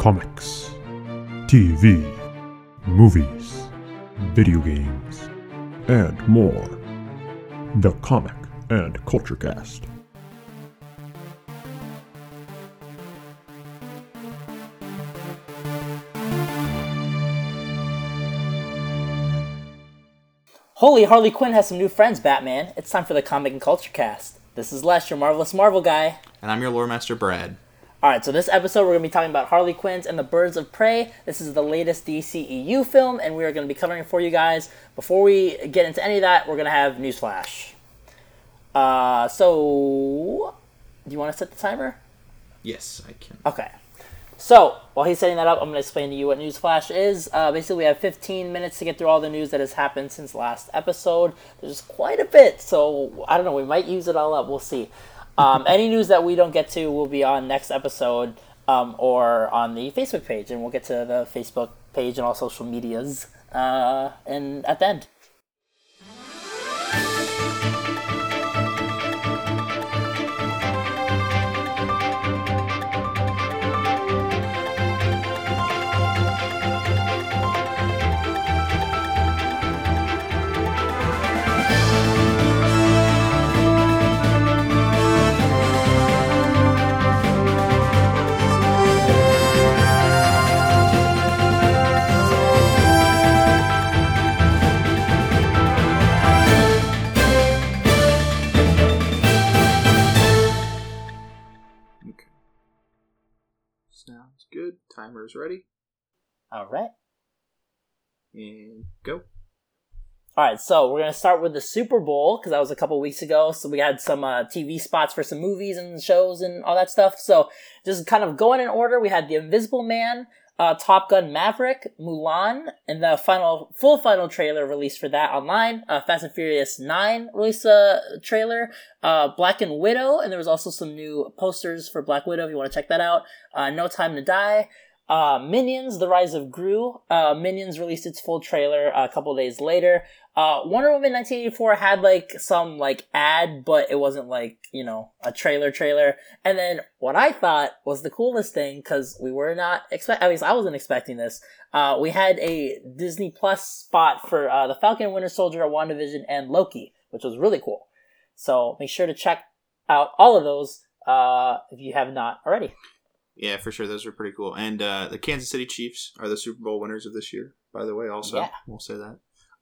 comics, TV, movies, video games, and more. The Comic and Culture Cast. Holy Harley Quinn has some new friends, Batman. It's time for the Comic and Culture Cast. This is Lesz, your marvelous Marvel guy. And I'm your lore master, Brad. Alright, so this episode we're going to be talking about Harley Quinn's and the Birds of Prey. This is the latest DCEU film, and we are going to be covering it for you guys. Before we get into any of that, we're going to have Newsflash. Uh, so, do you want to set the timer? Yes, I can. Okay. So, while he's setting that up, I'm going to explain to you what Newsflash is. Uh, basically, we have 15 minutes to get through all the news that has happened since last episode. There's quite a bit, so I don't know, we might use it all up. We'll see. Um, any news that we don't get to will be on next episode um, or on the Facebook page, and we'll get to the Facebook page and all social medias uh, and at the end. Timer's ready. All right. And go. All right, so we're gonna start with the Super Bowl because that was a couple weeks ago. So we had some uh, TV spots for some movies and shows and all that stuff. So just kind of going in order, we had The Invisible Man, uh, Top Gun Maverick, Mulan, and the final full final trailer released for that online. Uh, Fast and Furious Nine released a trailer. Uh, Black and Widow, and there was also some new posters for Black Widow if you want to check that out. Uh, no Time to Die. Uh, Minions: The Rise of Gru. Uh, Minions released its full trailer a couple days later. Uh, Wonder Woman 1984 had like some like ad, but it wasn't like you know a trailer trailer. And then what I thought was the coolest thing because we were not expect at least I wasn't expecting this. Uh, we had a Disney Plus spot for uh, the Falcon Winter Soldier, WandaVision, and Loki, which was really cool. So make sure to check out all of those uh, if you have not already. Yeah, for sure. Those are pretty cool. And uh, the Kansas City Chiefs are the Super Bowl winners of this year, by the way, also. Yeah. We'll say that.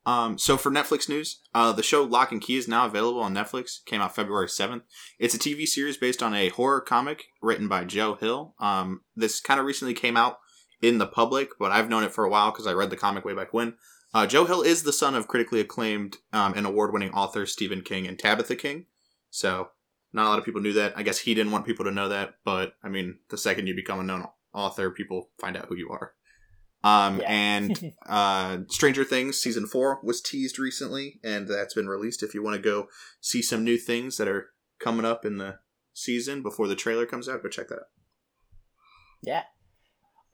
Um, so for Netflix news, uh, the show Locke and Key is now available on Netflix. Came out February 7th. It's a TV series based on a horror comic written by Joe Hill. Um, this kind of recently came out in the public, but I've known it for a while because I read the comic way back when. Uh, Joe Hill is the son of critically acclaimed um, and award-winning author Stephen King and Tabitha King. So not a lot of people knew that. I guess he didn't want people to know that, but I mean, the second you become a known author, people find out who you are. Um, Yeah. and uh, Stranger Things season four was teased recently, and that's been released. If you want to go see some new things that are coming up in the season before the trailer comes out, go check that out. Yeah.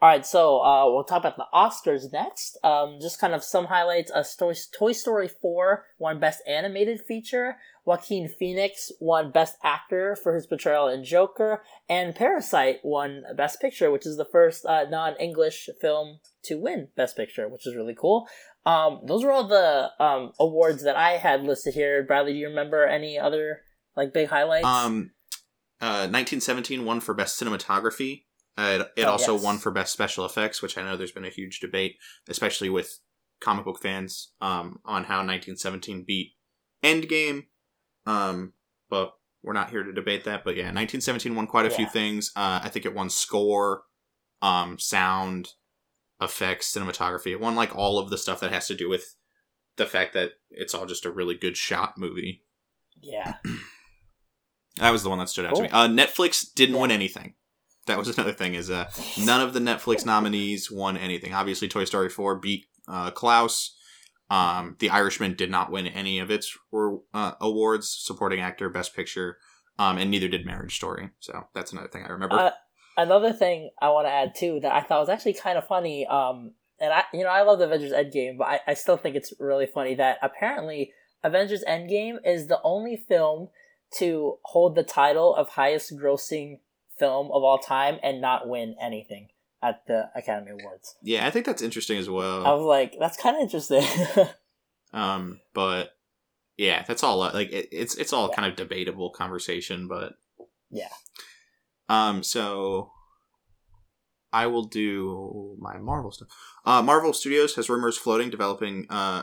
All right, so uh, we'll talk about the Oscars next. Um, just kind of some highlights. Uh, Toy, Toy Story 4 won Best Animated Feature. Joaquin Phoenix won Best Actor for his portrayal in Joker. And Parasite won Best Picture, which is the first uh, non English film to win Best Picture, which is really cool. Um, those were all the um, awards that I had listed here. Bradley, do you remember any other like big highlights? Um, uh, 1917 won for best cinematography. Uh, it it Oh, also yes. won for best special effects, which I know there's been a huge debate, especially with comic book fans, um, on how 1917 beat Endgame. Um, but we're not here to debate that. But yeah, 1917 won quite a few things. Uh, I think it won score, um, sound, effects, cinematography. It won like all of the stuff that has to do with the fact that it's all just a really good shot movie. yeah. That was the one that stood out to me. Uh, Netflix didn't Yeah. win anything. That was another thing. Is uh, none of the Netflix nominees won anything. Obviously, Toy Story four beat uh, Klaus. Um, the Irishman did not win any of its uh, awards, supporting actor, best picture, um, and neither did Marriage Story. So that's another thing I remember. Uh, another thing I want to add too that I thought was actually kind of funny. Um, and I, you know, I love the Avengers Endgame, but I, I still think it's really funny that apparently Avengers Endgame is the only film to hold the title of highest grossing film of all time and not win anything. at the Academy Awards. Yeah, I think that's interesting as well. I was like, that's kind of interesting. um, but yeah, that's all. Like it, it's it's all yeah. kind of debatable conversation, but yeah. Um. So I will do my Marvel stuff. Uh, Marvel Studios has rumors floating developing. Uh,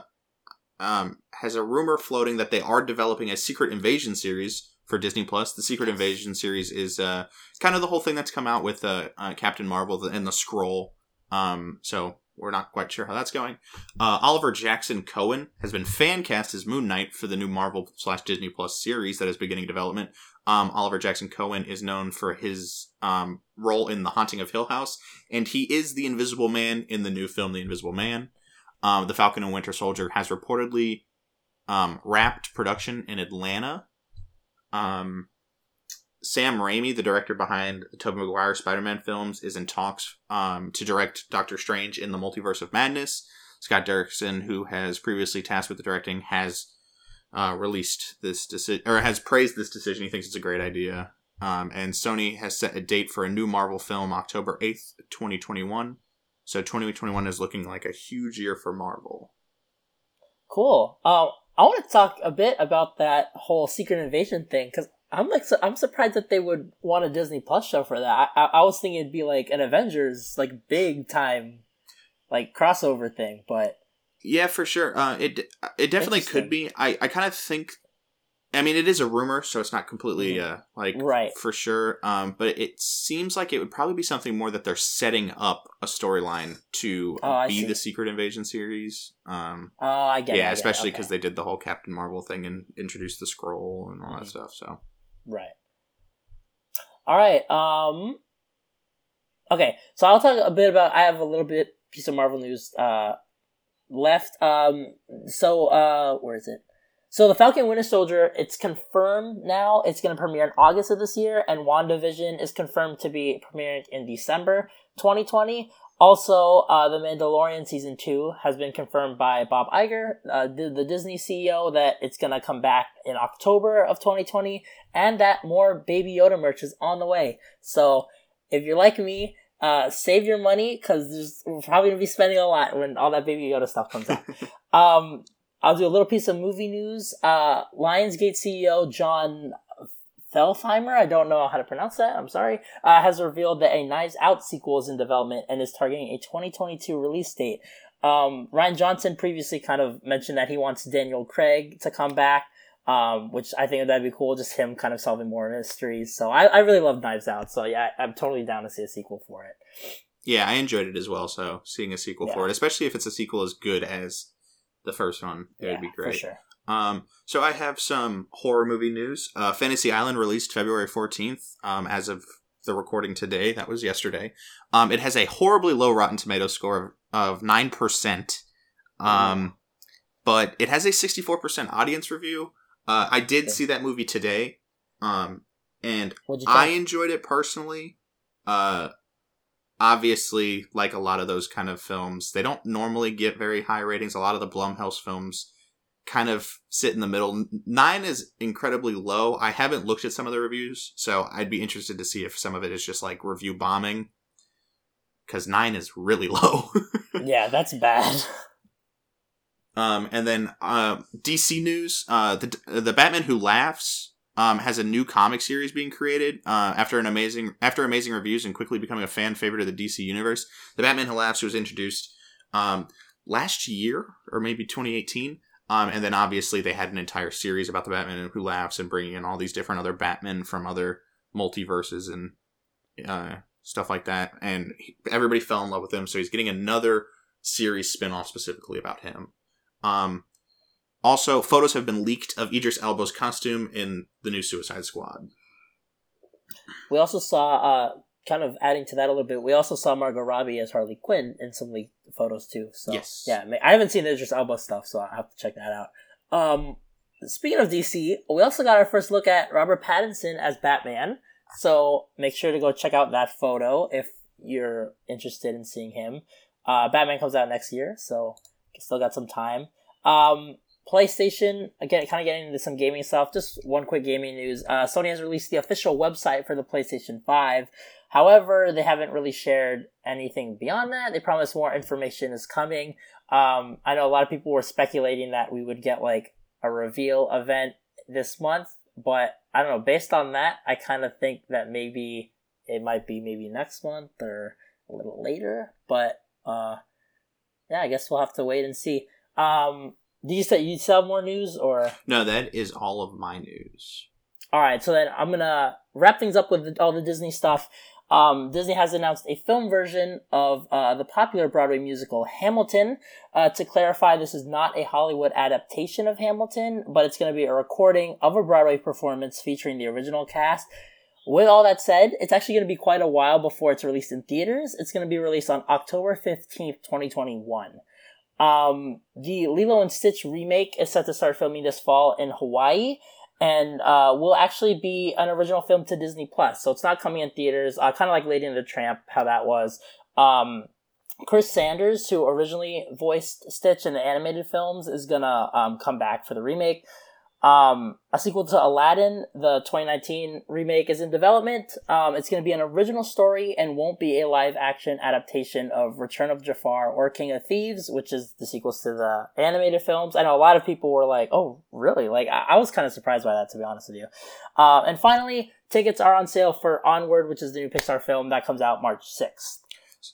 um, has a rumor floating that they are developing a Secret Invasion series for Disney Plus. The Secret Invasion series is uh, kind of the whole thing that's come out with uh, uh, Captain Marvel and the Skrull. Um, so we're not quite sure how that's going. Uh, Oliver Jackson Cohen has been fan cast as Moon Knight for the new Marvel slash Disney Plus series that is beginning development. Um, Oliver Jackson Cohen is known for his um, role in The Haunting of Hill House, and he is the Invisible Man in the new film The Invisible Man. Um, the Falcon and Winter Soldier has reportedly um, wrapped production in Atlanta. Um, Sam Raimi, the director behind the Tobey Maguire Spider-Man films, is in talks um, to direct Doctor Strange in the Multiverse of Madness. Scott Derrickson, who has previously tasked with the directing, has uh, released this decision or has praised this decision. He thinks it's a great idea. Um, and Sony has set a date for a new Marvel film, October eighth, twenty twenty one. So twenty twenty one is looking like a huge year for Marvel. Cool. Uh, I want to talk a bit about that whole Secret Invasion thing because I'm like I'm surprised that they would want a Disney Plus show for that. I, I was thinking it'd be like an Avengers like big time like crossover thing, but yeah, for sure. Uh, it it definitely could be. I I kind of think. I mean, it is a rumor, so it's not completely mm-hmm. uh, like right for sure. Um, but it seems like it would probably be something more that they're setting up a storyline to oh, be the Secret Invasion series. Um, oh, I get. Yeah, it, especially because okay. they did the whole Captain Marvel thing and introduced the Skrull and all mm-hmm. that stuff. So right. All right. Um. Okay, so I'll talk a bit about. I have a little bit piece of Marvel news. Uh, left. Um, so uh, where is it? So the Falcon Winter Soldier, it's confirmed now. It's going to premiere in August of this year, and WandaVision is confirmed to be premiering in December 2020. Also, uh, The Mandalorian season two has been confirmed by Bob Iger, uh, the, the Disney CEO, that it's going to come back in October of 2020, and that more Baby Yoda merch is on the way. So if you're like me uh, save your money because we're probably gonna be spending a lot when all that Baby Yoda stuff comes out. um, I'll do a little piece of movie news. Uh, Lionsgate CEO Jon Feltheimer, I don't know how to pronounce that, I'm sorry, uh, has revealed that a Knives Out sequel is in development and is targeting a 2022 release date. Um, Rian Johnson previously kind of mentioned that he wants Daniel Craig to come back um, which I think that'd be cool. Just him kind of solving more mysteries. So I, I really love Knives Out. So yeah, I, am totally down to see a sequel for it. Yeah, I enjoyed it as well. So seeing a sequel yeah. for it, especially if it's a sequel as good as the first one, it yeah, would be great. For sure. Um, so I have some horror movie news. Uh, Fantasy Island released February 14th. Um, as of the recording today, that was yesterday. Um, it has a horribly low Rotten Tomato score of nine percent. Um, but it has a 64% audience review. Uh, I did see that movie today, um, and I enjoyed it personally. Uh, obviously, like a lot of those kind of films, they don't normally get very high ratings. A lot of the Blumhouse films kind of sit in the middle. Nine is incredibly low. I haven't looked at some of the reviews, so I'd be interested to see if some of it is just like review bombing. Because nine is really low. yeah, that's bad. Um, and then uh, DC news: uh, the the Batman Who Laughs um, has a new comic series being created uh, after an amazing after amazing reviews and quickly becoming a fan favorite of the DC universe. The Batman Who Laughs was introduced um, last year or maybe 2018. Um, and then obviously they had an entire series about the Batman Who Laughs and bringing in all these different other Batmen from other multiverses and uh, stuff like that. And everybody fell in love with him, so he's getting another series spin-off specifically about him. Um, also, photos have been leaked of Idris Elba's costume in the new Suicide Squad. We also saw, uh, kind of adding to that a little bit, we also saw Margot Robbie as Harley Quinn in some leaked photos too. So, yes. yeah, I haven't seen the Idris Elba stuff, so I have to check that out. Um, speaking of DC, we also got our first look at Robert Pattinson as Batman. So make sure to go check out that photo if you're interested in seeing him. Uh, Batman comes out next year, so still got some time. Um, PlayStation, again, kind of getting into some gaming stuff. Just one quick gaming news. Uh, Sony has released the official website for the PlayStation 5. However, they haven't really shared anything beyond that. They promise more information is coming. Um, I know a lot of people were speculating that we would get like a reveal event this month, but I don't know. Based on that, I kind of think that maybe it might be maybe next month or a little later. But uh, yeah, I guess we'll have to wait and see. Um, do you say you still have more news or No, that is all of my news. all right? So then I'm gonna wrap things up with all the Disney stuff. Um, Disney has announced a film version of uh, the popular Broadway musical Hamilton. Uh, to clarify, this is not a Hollywood adaptation of Hamilton, but it's going to be a recording of a Broadway performance featuring the original cast. With all that said, it's actually going to be quite a while before it's released in theaters. It's going to be released on October 15th, 2021. Um, the Lilo and Stitch remake is set to start filming this fall in Hawaii and uh, will actually be an original film to Disney Plus. So it's not coming in theaters, uh, kind of like Lady and the Tramp, how that was. Um, Chris Sanders, who originally voiced Stitch in the animated films, is gonna um, come back for the remake. Um, a sequel to Aladdin, the 2019 remake, is in development. Um, it's going to be an original story and won't be a live action adaptation of Return of Jafar or King of Thieves, which is the sequels to the animated films. I know a lot of people were like, oh, really? Like, I, I was kind of surprised by that, to be honest with you. Uh, and finally, tickets are on sale for Onward, which is the new Pixar film that comes out March 6th.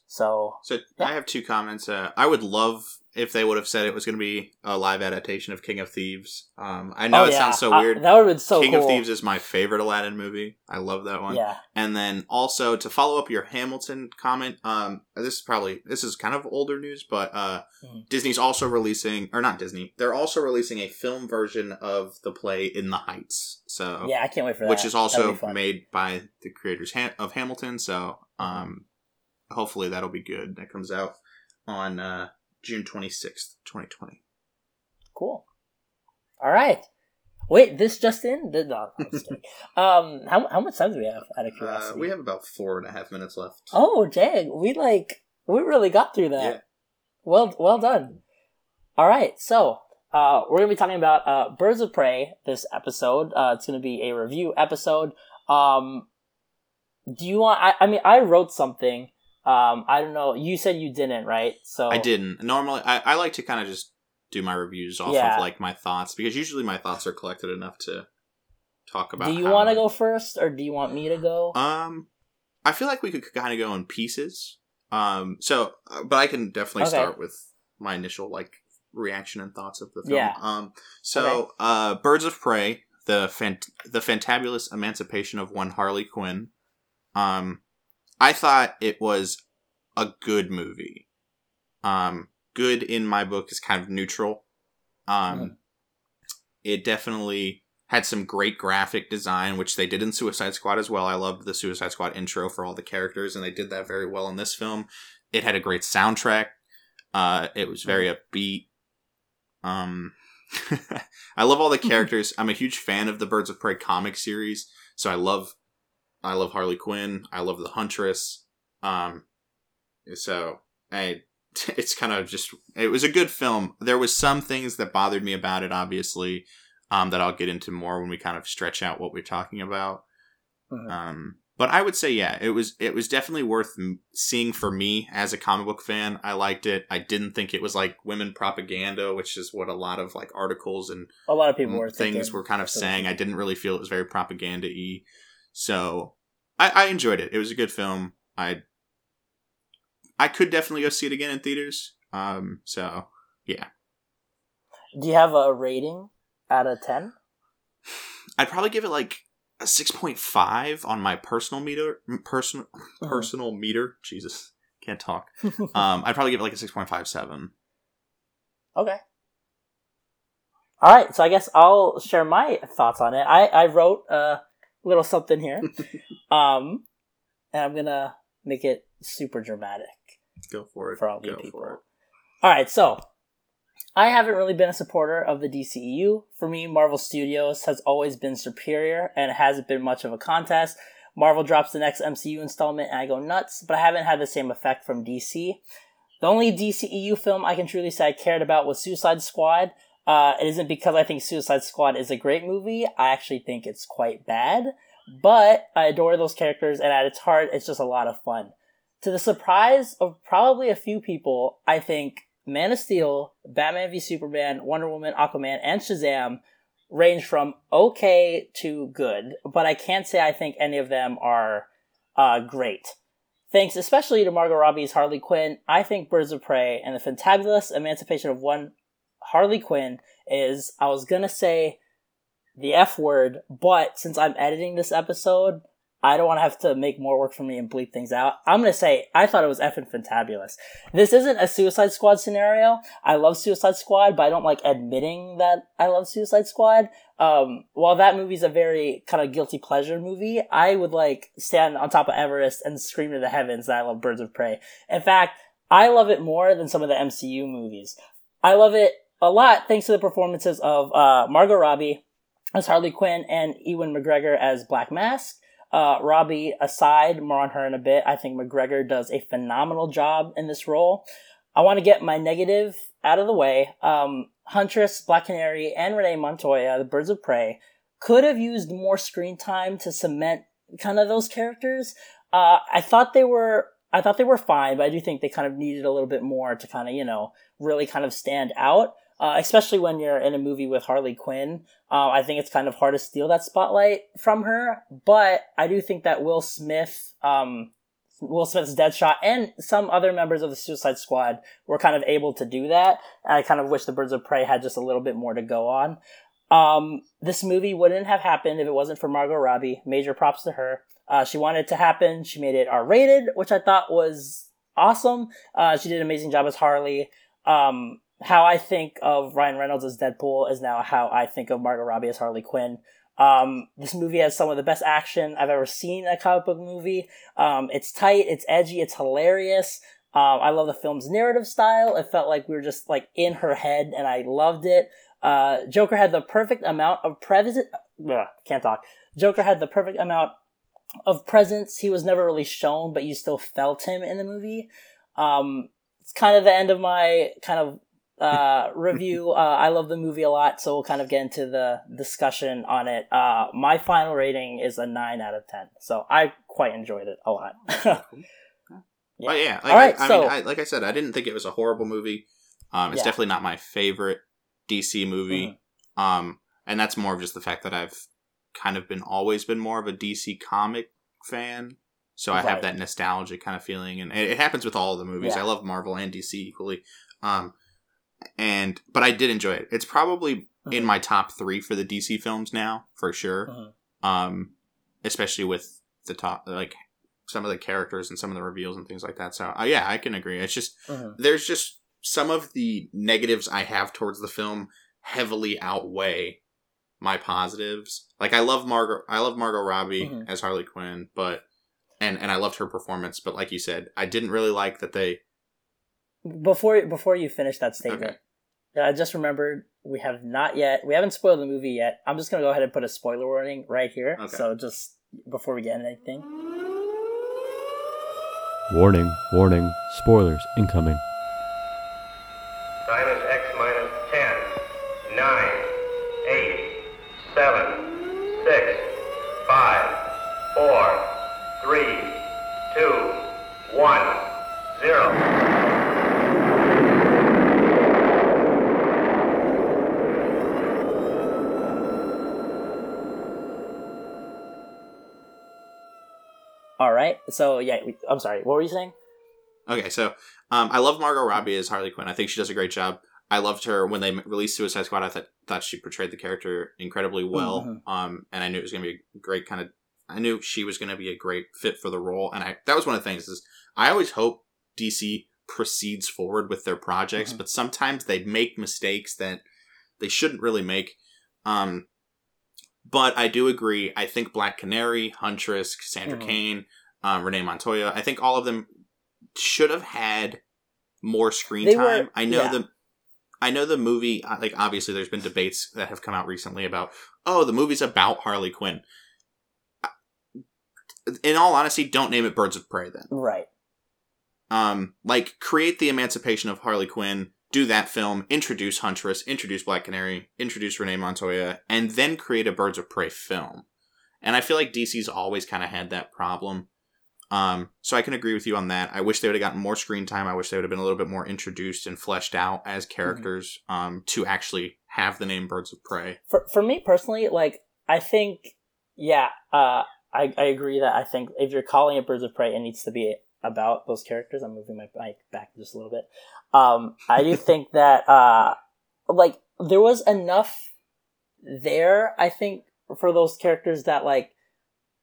So, So Yeah. I have two comments. Uh, I would love if they would have said it was going to be a live adaptation of King of Thieves. Um, I know oh, it yeah. sounds so Uh, weird. that would have been so King cool. of Thieves is my favorite Aladdin movie. I love that one. Yeah. And then also to follow up your Hamilton comment, um, this is probably this is kind of older news, but uh, Mhm. Disney's also releasing, or not Disney, they're also releasing a film version of the play In the Heights. So Yeah, I can't wait for that. which is also made by the creators ha- of Hamilton. So Mm-hmm. um, hopefully that'll be good. That comes out on uh, June twenty sixth, twenty twenty. Cool. All right. Wait, this just in? The- No, I'm um, how how much time do we have? Out of Uh, we have about four and a half minutes left. Oh, dang! We like we really got through that. Yeah. Well, well done. All right, so uh, we're gonna be talking about uh, Birds of Prey this episode. Uh, it's gonna be a review episode. Um, do you want? I, I mean, I wrote something. Um, I don't know. You said you didn't, right? So I didn't. Normally, I, I like to kind of just do my reviews off Yeah. of like my thoughts because usually my thoughts are collected enough to talk about. Do you want to go first, or do you want me to go? Um, I feel like we could kind of go in pieces. Um, so, uh, but I can definitely Okay. start with my initial like reaction and thoughts of the film. Yeah. Um, so, Okay. uh, Birds of Prey, the fant- the fantabulous emancipation of one Harley Quinn. Um, I thought it was a good movie. Um, good in my book is kind of neutral. Um, it definitely had some great graphic design, which they did in Suicide Squad as well. I loved the Suicide Squad intro for all the characters, and they did that very well in this film. It had a great soundtrack. Uh, it was very upbeat. Um, I love all the characters. I'm a huge fan of the Birds of Prey comic series, so I love, I love Harley Quinn. I love the Huntress. Um, so I, it's kind of just, it was a good film. There was some things that bothered me about it, obviously um, that I'll get into more when we kind of stretch out what we're talking about. Mhm. Um, but I would say, yeah, it was it was definitely worth seeing for me as a comic book fan. I liked it. I didn't think it was like women propaganda, which is what a lot of like articles and A lot of people were things thinking were kind of saying. I didn't really feel it was very propaganda y. So I, I enjoyed it. It was a good film. I I could definitely go see it again in theaters. Um, so yeah. Do you have a rating out of ten? I'd probably give it like a six point five on my personal meter. Personal Uh-huh. personal meter. Jesus, can't talk. Um, I'd probably give it like a six point five seven. Okay. All right, so I guess I'll share my thoughts on it. I I wrote a little something here, um, and I'm gonna make it super dramatic Go for it. for all you people. for it. All right, so I haven't really been a supporter of the DCEU. For me, Marvel Studios has always been superior, and it hasn't been much of a contest. Marvel drops the next MCU installment, and I go nuts, but I haven't had the same effect from DC. The only DCEU film I can truly say I cared about was Suicide Squad. Uh, it isn't because I think Suicide Squad is a great movie. I actually think it's quite bad, but I adore those characters, and at its heart, it's just a lot of fun. To the surprise of probably a few people, I think Man of Steel, Batman v Superman, Wonder Woman, Aquaman, and Shazam range from okay to good, but I can't say I think any of them are uh, great. Thanks especially to Margot Robbie's Harley Quinn, I think Birds of Prey and the fantabulous emancipation of one Harley Quinn is, I was gonna say the F word, but since I'm editing this episode, I don't want to have to make more work for me and bleep things out. I'm gonna say I thought it was effing fantabulous. This isn't a Suicide Squad scenario. I love Suicide Squad, but I don't like admitting that I love Suicide Squad. Um, while that movie's a very kind of guilty pleasure movie, I would like stand on top of Everest and scream to the heavens that I love Birds of Prey. In fact, I love it more than some of the MCU movies. I love it a lot thanks to the performances of uh, Margot Robbie as Harley Quinn and Ewan McGregor as Black Mask. Uh, Robbie aside, more on her in a bit. I think McGregor does a phenomenal job in this role. I want to get my negative out of the way. Um, Huntress, Black Canary, and Renee Montoya, the Birds of Prey, could have used more screen time to cement kind of those characters. Uh, I thought they were, I thought they were fine, but I do think they kind of needed a little bit more to kind of, you know, really kind of stand out uh, especially when you're in a movie with Harley Quinn. Uh, I think it's kind of hard to steal that spotlight from her, but I do think that Will Smith, um, Will Smith's Deadshot, and some other members of the Suicide Squad were kind of able to do that. I kind of wish the Birds of Prey had just a little bit more to go on. Um, this movie wouldn't have happened if it wasn't for Margot Robbie. Major props to her. Uh, she wanted it to happen. She made it R rated, which I thought was awesome. Uh, she did an amazing job as Harley. Um, how I think of Ryan Reynolds as Deadpool is now how I think of Margot Robbie as Harley Quinn. Um, this movie has some of the best action I've ever seen in a comic book movie. Um, it's tight, it's edgy, it's hilarious. Um, I love the film's narrative style. It felt like we were just like in her head, and I loved it. Uh, Joker had the perfect amount of presence. Can't talk. Joker had the perfect amount of presence. He was never really shown, but you still felt him in the movie. Um, it's kind of the end of my kind of uh, review. Uh, I love the movie a lot, so we'll kind of get into the discussion on it. Uh, my final rating is a nine out of ten, so I quite enjoyed it a lot. yeah. But yeah, like, All right, I, I so, mean, I, like I said, I didn't think it was a horrible movie. Um, it's yeah. definitely not my favorite DC movie. Mm-hmm. Um, and that's more of just the fact that I've kind of been always been more of a DC comic fan. So I right. have that nostalgic kind of feeling, and it, it happens with all of the movies. Yeah. I love Marvel and DC equally. Um, and but I did enjoy it. It's probably uh-huh. in my top three for the DC films now, for sure. Uh-huh. Um, especially with the top, like some of the characters and some of the reveals and things like that. So uh, yeah, I can agree. It's just uh-huh. there's just some of the negatives I have towards the film heavily outweigh my positives. Like I love Margot, I love Margot Robbie as Harley Quinn, but and and I loved her performance. But like you said, I didn't really like that they before before you finish that statement, okay. I just remembered we have not yet we haven't spoiled the movie yet. I'm just gonna go ahead and put a spoiler warning right here. Okay. So just before we get anything. Warning, warning, spoilers incoming. Time is X minus 10, 9, 8, 7, 6, 5, 4, 3, 2, 1, 0. All right. So yeah, I'm sorry. What were you saying? Okay, so um, I love Margot Robbie as Harley Quinn. I think she does a great job. I loved her when they released Suicide Squad. I thought thought she portrayed the character incredibly well. Mm-hmm. Um, and I knew it was going to be a great kind of. I knew she was going to be a great fit for the role, and I that was one of the things is I always hope DC proceeds forward with their projects, mm-hmm. but sometimes they make mistakes that they shouldn't really make. Um, but I do agree. I think Black Canary, Huntress, Cassandra mm-hmm. Cain, um, Renee Montoya, I think all of them should have had more screen they time. Were, I know yeah. the I know the movie uh, like obviously there's been debates that have come out recently about oh the movie's about Harley Quinn. In all honesty, don't name it Birds of Prey then. Right. Um like create the emancipation of Harley Quinn do that film, introduce Huntress, introduce Black Canary, introduce Renee Montoya, and then create a Birds of Prey film. And I feel like DC's always kind of had that problem. Um, so I can agree with you on that. I wish they would have gotten more screen time. I wish they would have been a little bit more introduced and fleshed out as characters um, to actually have the name Birds of Prey. For for me personally, like I think, yeah, uh, I I agree that I think if you're calling it Birds of Prey, it needs to be about those characters. I'm moving my mic back just a little bit. Um, I do think that uh, like there was enough there. I think for those characters that like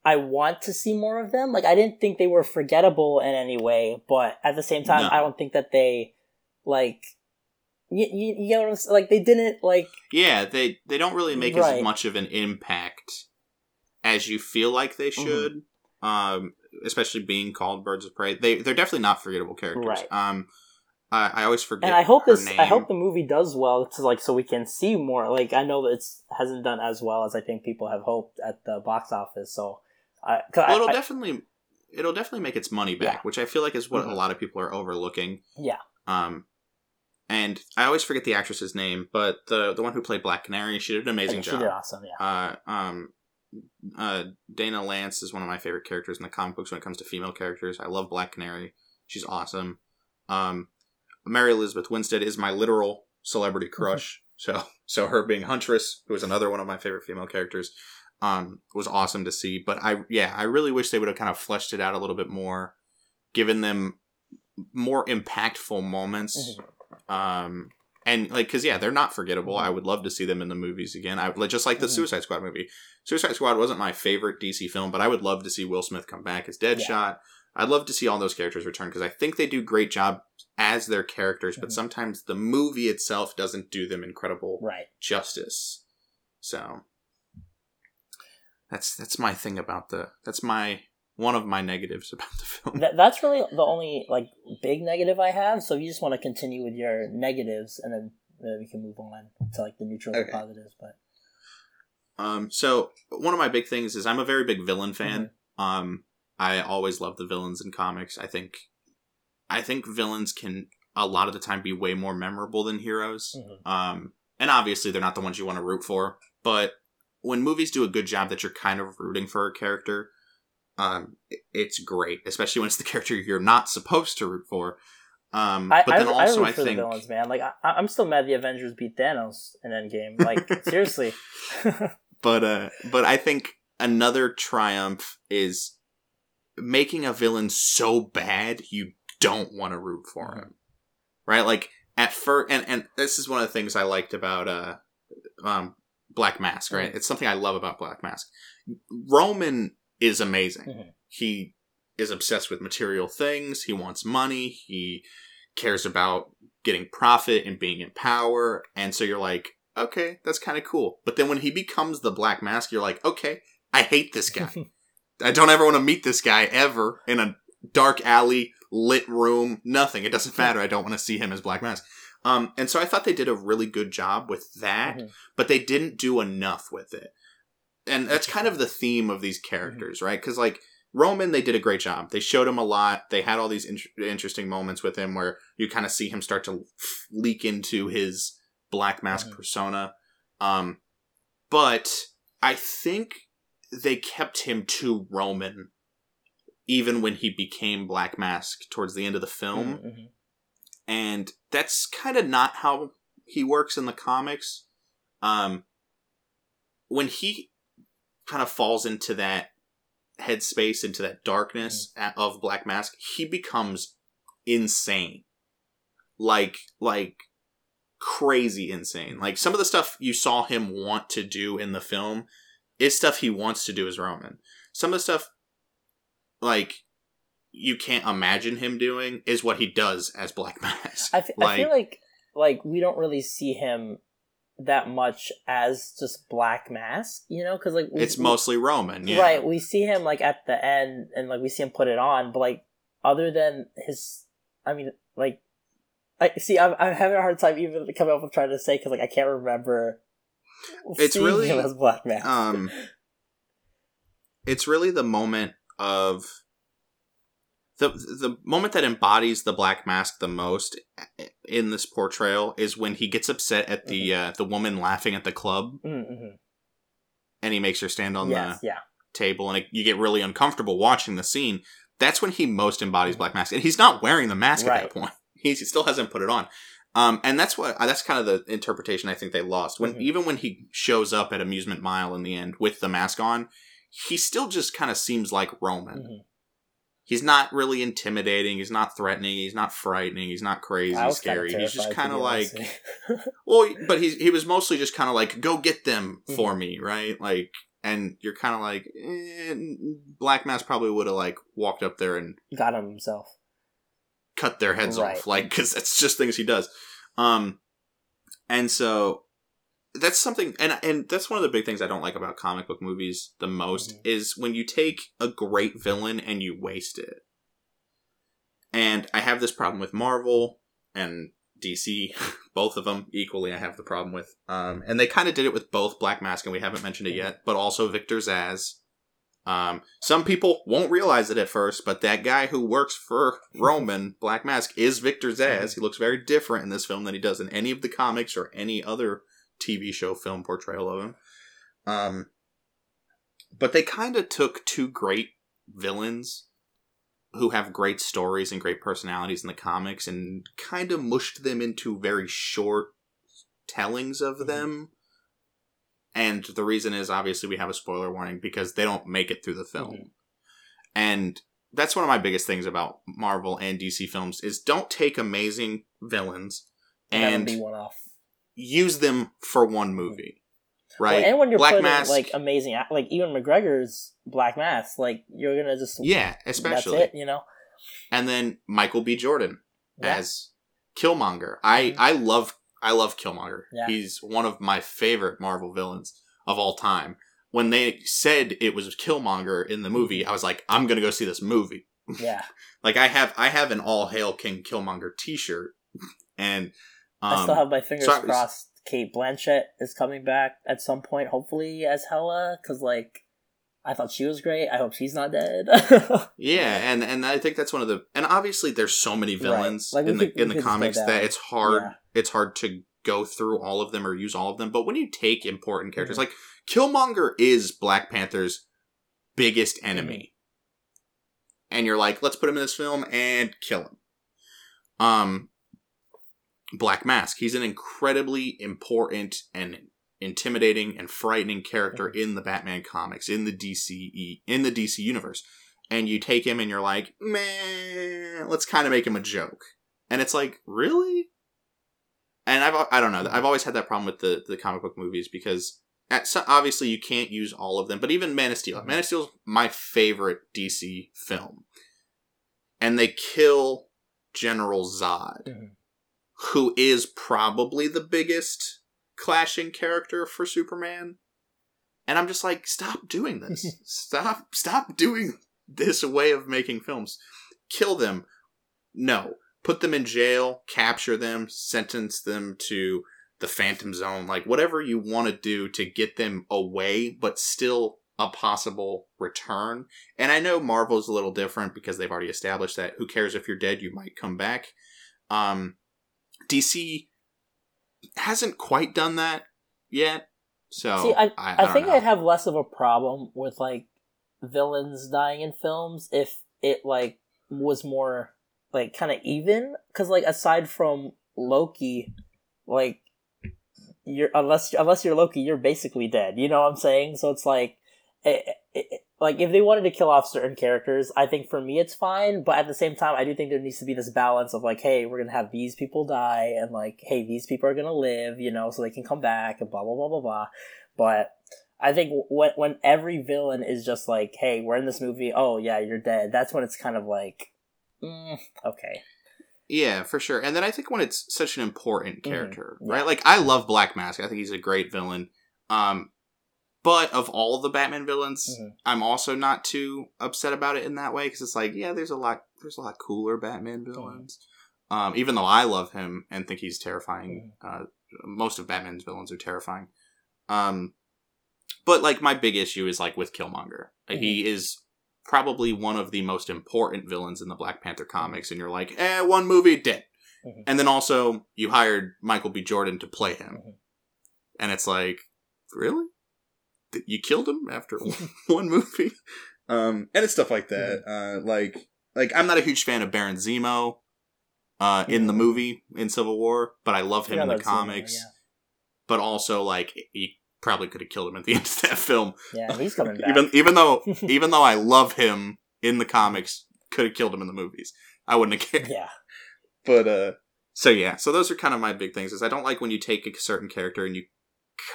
I want to see more of them. Like I didn't think they were forgettable in any way, but at the same time, No. I don't think that they like. You, you, you know what I'm saying? Like they didn't like Yeah, they they don't really make Right. as much of an impact as you feel like they Mm-hmm. should. Um, especially being called Birds of Prey. They they're definitely not forgettable characters. Right. Um, I, I always forget. and I hope this. Name. I hope the movie does well, to like so we can see more. Like I know that it's hasn't done as well as I think people have hoped at the box office. So, I, Well, it'll I, definitely it'll definitely make its money back, Yeah. which I feel like is what Mhm. a lot of people are overlooking. yeah, Um, and I always forget the actress's name, but the the one who played Black Canary, she did an amazing she job. did awesome. Yeah, Uh, um, uh, Dinah Lance is one of my favorite characters in the comic books when it comes to female characters. I love Black Canary. She's awesome. Um, Mary Elizabeth Winstead is my literal celebrity crush. So, so her being Huntress, who is another one of my favorite female characters, um, was awesome to see. But I, yeah, I really wish they would have kind of fleshed it out a little bit more, given them more impactful moments. Um, and like, cause yeah, they're not forgettable. I would love to see them in the movies again. I just like the Mhm. Suicide Squad movie. Suicide Squad wasn't my favorite DC film, but I would love to see Will Smith come back as Deadshot. I'd love to see all those characters return because I think they do great job as their characters, but Mhm. sometimes the movie itself doesn't do them incredible right. justice. So that's that's my thing about the that's my one of my negatives about the film. That, that's really the only like big negative I have. So if you just want to continue with your negatives, and then uh, we can move on to like the neutral and Okay. positives. But Um, so one of my big things is I'm a very big villain fan. Mm-hmm. Um, I always love the villains in comics. I think, I think villains can a lot of the time be way more memorable than heroes. Mhm. Um, and obviously they're not the ones you want to root for, but when movies do a good job that you're kind of rooting for a character, um, it's great, especially when it's the character you're not supposed to root for. Um, I, but then I, also I root I, for think villains, man. Like I, I'm still mad the Avengers beat Thanos in Endgame. Like seriously. but uh but i think another triumph is making a villain so bad you don't want to root for him right like at first and and this is one of the things i liked about uh um black mask right? It's something i love about black mask. Roman is amazing. Mhm. he is obsessed with material things. He wants money. He cares about getting profit and being in power. And so you're like okay that's kind of cool. But then when he becomes the black mask you're like okay i hate this guy. I don't ever want to meet this guy ever in a dark alley lit room nothing. It doesn't matter. I don't want to see him as black mask um, and so i thought they did a really good job with that Mhm. but they didn't do enough with it. And that's kind of the theme of these characters right? Because like roman they did a great job. They showed him a lot. They had all these in- interesting moments with him where you kind of see him start to leak into his black mask Mhm. persona. Um but i think they kept him too roman even when he became black mask towards the end of the film. Mhm. And that's kind of not how he works in the comics. Um, when he kind of falls into that headspace, into that darkness a- of Black Mask, he becomes insane, like like crazy insane. Like some of the stuff you saw him want to do in the film is stuff he wants to do as Roman. Some of the stuff, like you can't imagine him doing is what he does as Black Mask. I feel like like we don't really see him that much as just Black Mask, you know, because like we- it's mostly Roman, yeah. right. We see him like at the end, and like we see him put it on, but like other than his, I mean, like I see. I'm, I'm having a hard time even coming up with trying to say because like I can't remember. It's really, him as Black Mask. Um, it's really the moment of the the moment that embodies the Black Mask the most, in this portrayal is when he gets upset at the Mm-hmm. uh, the woman laughing at the club, Mm-hmm. and he makes her stand on Yes, the yeah. table, and it, you get really uncomfortable watching the scene. That's when he most embodies Mhm. Black Mask, and he's not wearing the mask at that point. He's, he still hasn't put it on. Um, and that's what that's kind of the interpretation I think they lost when Mhm. even when he shows up at Amusement Mile in the end with the mask on, he still just kind of seems like Roman. He's not really intimidating. He's not threatening. He's not frightening. He's not crazy, scary. He's just kind of like, well, but he's he was mostly just kind of like, go get them Mm-hmm. for me, right? Like, and you're kind of like, eh, Black Mask probably would have like walked up there and got him himself. cut their heads Right. off, like because that's just things he does. Um, and so that's something, and and that's one of the big things I don't like about comic book movies the most Mhm. is when you take a great villain and you waste it. And I have this problem with Marvel and DC, both of them equally. I have the problem with, um, and they kind of did it with both Black Mask, and we haven't mentioned it yet, but also Victor Zsasz. Um, some people won't realize it at first, but that guy who works for Roman Black Mask is Victor Zsasz. He looks very different in this film than he does in any of the comics or any other TV show film portrayal of him. Um, but they kind of took two great villains who have great stories and great personalities in the comics and kind of mushed them into very short tellings of Mhm. them. And the reason is obviously we have a spoiler warning because they don't make it through the film. Mhm. And that's one of my biggest things about Marvel and DC films is don't take amazing villains And, and be one off. Use them for one movie. Right? Well, and when you're Black putting Mask, like amazing, like even McGregor's Black Mask, like you're gonna just yeah, especially. that's it, you know. and then Michael B. Jordan Yeah. as Killmonger. I Mhm. I love I love Killmonger. Yeah. He's one of my favorite Marvel villains of all time. When they said it was Killmonger in the movie, I was like, I'm gonna go see this movie. Yeah, Like I have I have an All Hail King Killmonger T-shirt, and um, I still have my fingers so crossed. Cate Blanchett is coming back at some point, hopefully as Hela, because like I thought she was great. I hope she's not dead. Yeah, and and I think that's one of the and obviously there's so many Right. villains Like, in the could- in the could just go comics that it's hard Yeah. it's hard to go through all of them or use all of them. But when you take important characters Mhm. like Killmonger is Black Panther's biggest enemy. And you're like, let's put him in this film and kill him. Um Black Mask, he's an incredibly important and intimidating and frightening character in the Batman comics, in the DCE, in the DC universe. And you take him and you're like, man, let's kind of make him a joke. And it's like, really? And I've, I don't know, I've always had that problem with the, the comic book movies because at so, obviously you can't use all of them, but even Man of Steel. Man of Steel's my favorite DC film. And they kill General Zod, Mhm. Who is probably the biggest clashing character for Superman. And I'm just like, stop doing this. stop stop doing this way of making films. Kill them. No. Put them in jail, capture them, sentence them to the Phantom Zone, like whatever you want to do to get them away, but still a possible return. And I know Marvel's a little different because they've already established that who cares if you're dead, you might come back. Um, DC hasn't quite done that yet. So See, I, I, I, don't think know. I'd have less of a problem with like villains dying in films if it like was more like kind of even. Because like aside from Loki, like you're unless unless you're Loki, you're basically dead. You know what I'm saying? So it's like. It, it, it- like if they wanted to kill off certain characters, I think for me it's fine. But at the same time, I do think there needs to be this balance of like, hey, we're gonna have these people die, and like, hey, these people are gonna live, you know, so they can come back, and blah blah blah blah blah. But I think when when every villain is just like, "Hey, we're in this movie. Oh yeah, you're dead." That's when it's kind of like, mm, okay, Yeah, for sure. And then I think when it's such an important Mhm. character, Yeah. right? Like I love Black Mask. I think he's a great villain. Um but of all the Batman villains, Mhm. I'm also not too upset about it in that way because it's like, yeah, there's a lot there's a lot cooler Batman villains. Um even though I love him and think he's terrifying. Uh most of Batman's villains are terrifying. Um but like my big issue is like with Killmonger. He is probably one of the most important villains in the Black Panther comics, and you're like, eh, one movie dead. Mhm. And then also you hired Michael B. Jordan to play him. And it's like, really? You killed him after one movie? Um, and it's stuff like that. Uh, like, like I'm not a huge fan of Baron Zemo uh, in the movie in Civil War, but I love him Forgot in the about Zemo, comics. But also, like, he probably could have killed him at the end of that film. Yeah, yeah he's coming back. Even even though even though I love him in the comics, could have killed him in the movies. I wouldn't have cared. yeah, But uh so yeah, so those are kind of my big things is I don't like when you take a certain character and you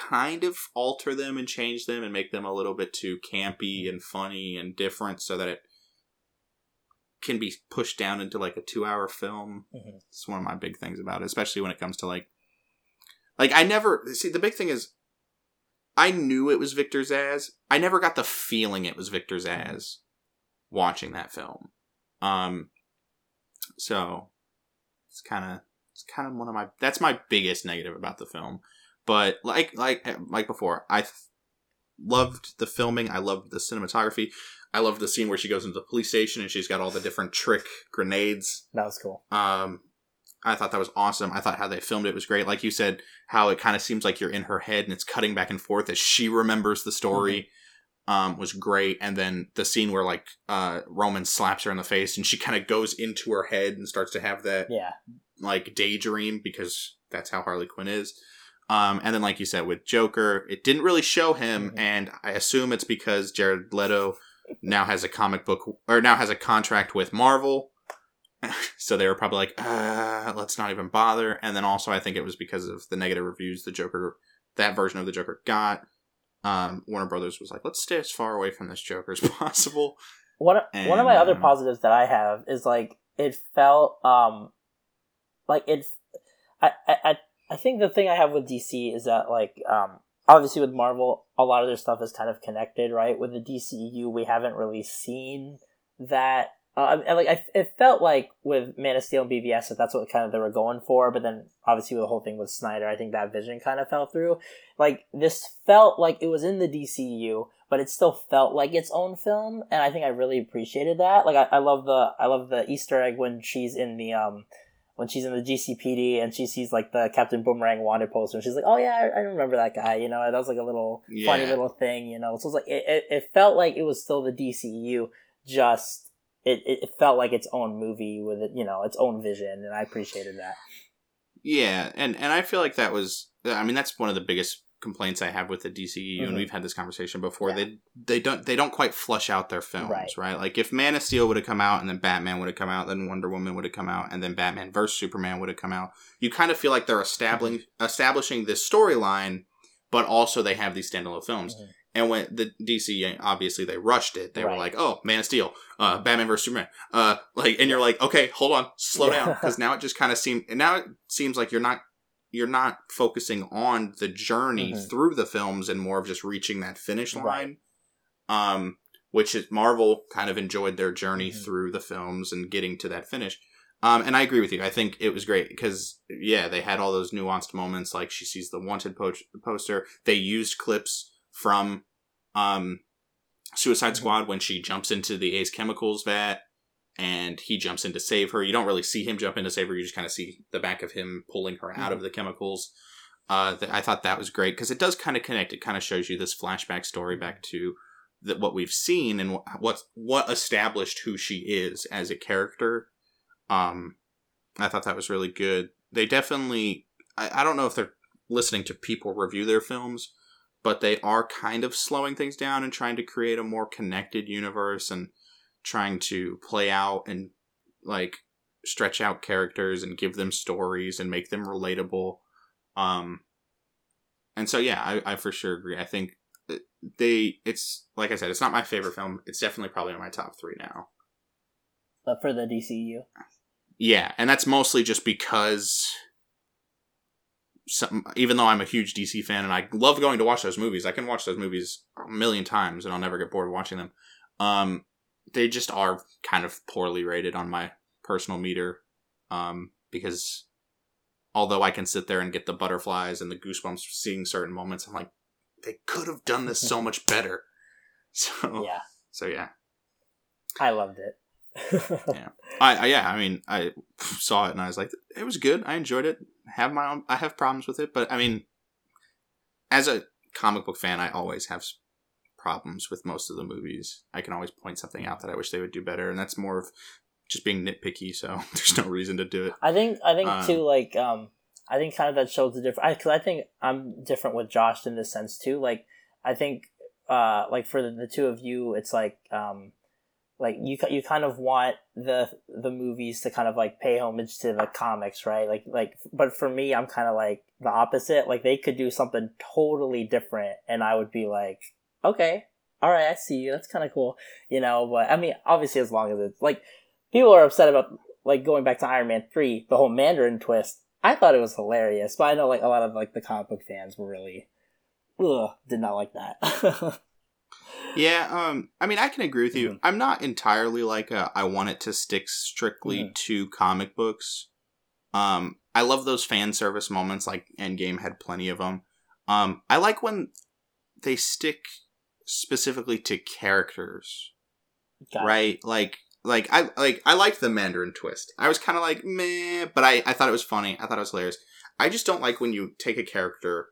kind of alter them and change them and make them a little bit too campy and funny and different so that it can be pushed down into like a 2-hour film. Mhm. It's one of my big things about it, especially when it comes to like like I never see the big thing is I knew it was Victor Zsasz. I never got the feeling it was Victor Zsasz watching that film. Um so it's kind of it's kind of one of my that's my biggest negative about the film. But like like like before, I th- loved the filming. I loved the cinematography. I loved the scene where she goes into the police station and she's got all the different trick grenades. that was cool. Um, I thought that was awesome. I thought how they filmed it was great. Like you said, how it kind of seems like you're in her head and it's cutting back and forth as she remembers the story. Um, was great. And then the scene where like uh Roman slaps her in the face and she kind of goes into her head and starts to have that Yeah, like daydream because that's how Harley Quinn is. Um, and then like you said with Joker, it didn't really show him, Mhm. and I assume it's because Jared Leto now has a comic book or now has a contract with Marvel. so they were probably like, uh, let's not even bother. And then also, I think it was because of the negative reviews the Joker, that version of the Joker got. Um, Warner Brothers was like, let's stay as far away from this Joker as possible. one of, one of my And, other um, positives that I have is like it felt um like it's I, I I think the thing I have with DC is that like um obviously with Marvel a lot of their stuff is kind of connected right? With the DCU we haven't really seen that. Uh, and like I, it felt like with Man of Steel and BVS that that's what kind of they were going for but then obviously with the whole thing with Snyder I think that vision kind of fell through. Like this felt like it was in the DCU but it still felt like its own film and i think i really appreciated that. Like i, I love the i love the easter egg when she's in the um when she's in the gcpd and she sees like the captain boomerang wanted poster and she's like oh yeah i, I remember that guy you know that was like a little funny little thing you know? So it's like it, it, it felt like it was still the dcu just it, it it felt like its own movie with it you know its own vision and i appreciated that. Yeah, and and I feel like that was I mean that's one of the biggest complaints I have with the DCEU and Mhm. we've had this conversation before. Yeah. They they don't they don't quite flush out their films, Right. right? Like if Man of Steel would have come out and then Batman would have come out, then Wonder Woman would have come out and then Batman vs Superman would have come out. You kind of feel like they're establishing establishing this storyline, but also they have these standalone films. Mhm. And when the DC obviously they rushed it, they were like, "Oh, Man of Steel, uh, Batman vs Superman," uh, like, and you're like, "Okay, hold on, slow Yeah. down," because now it just kind of seems now it seems like you're not you're not focusing on the journey Mhm. through the films and more of just reaching that finish Right. line. Um, which is Marvel kind of enjoyed their journey Mhm. through the films and getting to that finish. Um, and I agree with you. I think it was great because yeah, they had all those nuanced moments. Like she sees the wanted po- poster. They used clips from um, Suicide Mhm. Squad when she jumps into the Ace Chemicals vat and he jumps in to save her. You don't really see him jump in to save her. You just kind of see the back of him pulling her out of the chemicals. Uh, th- I thought that was great because it does kind of connect. It kind of shows you this flashback story back to the, what we've seen and wh- what what established who she is as a character. Um, I thought that was really good. They definitely. I, I don't know if they're listening to people review their films, but they are kind of slowing things down and trying to create a more connected universe and trying to play out and like stretch out characters and give them stories and make them relatable. Um, and so yeah, I, I for sure agree. I think they it's like I said, it's not my favorite film. It's definitely probably in my top three now. but for the dcu Yeah, and that's mostly just because some even though I'm a huge DC fan and I love going to watch those movies, I can watch those movies a million times and I'll never get bored watching them. Um they just are kind of poorly rated on my personal meter um because although I can sit there and get the butterflies and the goosebumps seeing certain moments, I'm like they could have done this so much better. So yeah so yeah. i loved it I, I yeah, I mean, I saw it and I was like, it was good. I enjoyed it. Have my own. I have problems with it, but I mean, as a comic book fan, I always have problems with most of the movies. I can always point something out that I wish they would do better, and that's more of just being nitpicky. So there's no reason to do it. I think I think Um, too like um I think kind of that shows the difference because I, think I'm different with Josh in this sense too. Like I think uh like for the, the two of you, it's like um like you you kind of want the the movies to kind of like pay homage to the comics, right? Like like but for me, I'm kind of like the opposite. Like they could do something totally different, and I would be like, okay, all right, I see you. That's kind of cool, you know. But I mean, obviously, as long as it's like people are upset about like going back to Iron Man three, the whole Mandarin twist. I thought it was hilarious, but I know like a lot of like the comic book fans were really, ugh, did not like that. Yeah, um, I mean, I can agree with you. Mhm. I'm not entirely like a, I want it to stick strictly Mhm. to comic books. Um, I love those fan service moments, like Endgame had plenty of them. Um, I like when they stick specifically to characters, Got it. right? Like, like I like I liked the Mandarin twist. I was kind of like meh, but I I thought it was funny. I thought it was hilarious. I just don't like when you take a character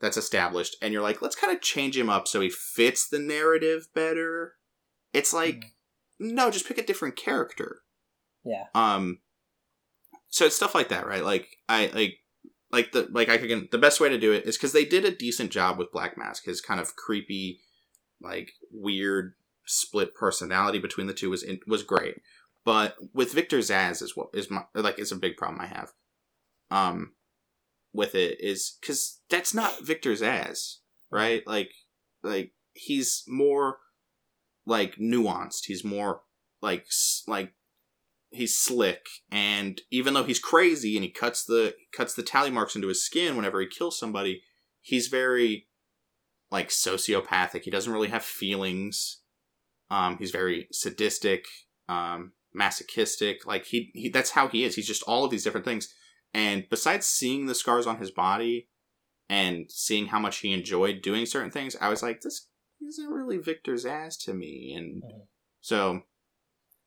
that's established and you're like, let's kind of change him up so he fits the narrative better. It's like, no, just pick a different character. Yeah. Um, so it's stuff like that, right? Like I like like the like I can the best way to do it is because they did a decent job with Black Mask. His kind of creepy, like weird split personality between the two was in, was great. But with Victor Zsasz is what is my like is a big problem I have. Um, with it is because that's not Victor Zsasz, right? Like like he's more like nuanced. He's more like like he's slick and even though he's crazy and he cuts the cuts the tally marks into his skin whenever he kills somebody he's very like sociopathic. He doesn't really have feelings. Um he's very sadistic um masochistic. Like he, he that's how he is. He's just all of these different things. And besides seeing the scars on his body and seeing how much he enjoyed doing certain things i was like this isn't really Victor Zsasz to me. And Mhm. so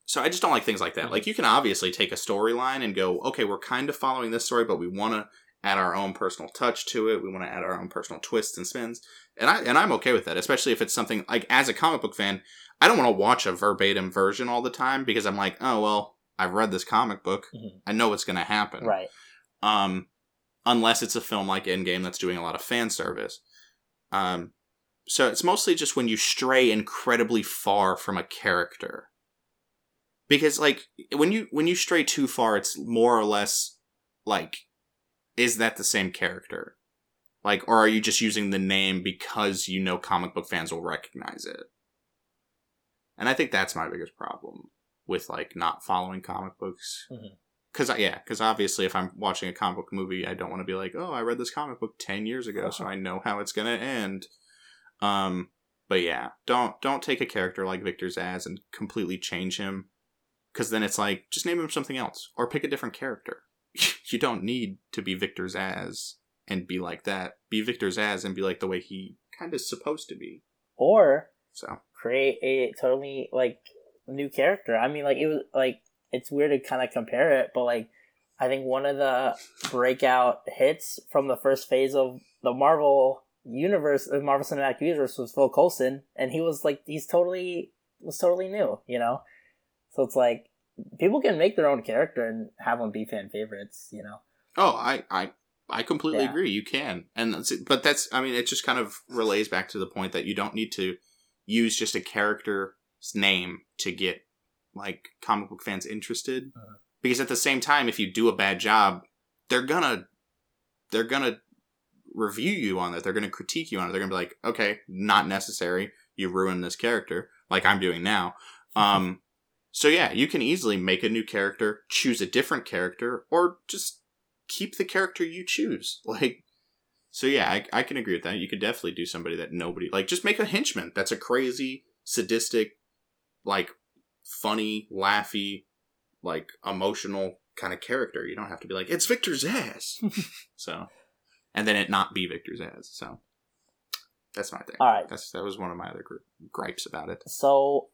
so I just don't like things like that. Like you can obviously take a storyline and go, okay, we're kind of following this story, but we want to add our own personal touch to it. We want to add our own personal twists and spins, and I and I'm okay with that, especially if it's something like as a comic book fan, I don't want to watch a verbatim version all the time because I'm like, oh well, I've read this comic book, Mhm. I know what's going to happen, Right. um, unless it's a film like Endgame that's doing a lot of fan service. Um, so it's mostly just when you stray incredibly far from a character. Because like when you when you stray too far, it's more or less like, is that the same character? Like, or are you just using the name because you know comic book fans will recognize it? And I think that's my biggest problem with like not following comic books Mhm. because yeah, because obviously, if I'm watching a comic book movie, I don't want to be like, oh, I read this comic book ten years ago, so I know how it's gonna end. Um, but yeah, don't don't take a character like Victor Zsasz and completely change him, because then it's like just name him something else or pick a different character. you don't need to be Victor Zsasz and be like that. Be Victor Zsasz and be like the way he kind of supposed to be. Or So create a totally like new character. I mean, like it was like it's weird to kind of compare it, but like I think one of the breakout hits from the first phase of the Marvel universe, the Marvel Cinematic Universe, was Phil Coulson, and he was like he's totally was totally new, you know. So it's like people can make their own character and have them be fan favorites, you know. Oh, I I I completely Yeah. agree. You can, and that's it. but that's I mean, it just kind of relays back to the point that you don't need to use just a character's name to get like comic book fans interested, Uh-huh. because at the same time, if you do a bad job, they're gonna they're gonna review you on it. They're gonna critique you on it. They're gonna be like, okay, not necessary. You ruined this character, like I'm doing now. Um. So yeah, you can easily make a new character, choose a different character, or just keep the character you choose. Like, so yeah, I, I can agree with that. You could definitely do somebody that nobody like. Just make a henchman that's a crazy, sadistic, like funny, laughy, like emotional kind of character. You don't have to be like it's Victor Zsasz. so, and then it not be Victor Zsasz. So that's my thing. All right. That's that was one of my other gri- gripes about it. So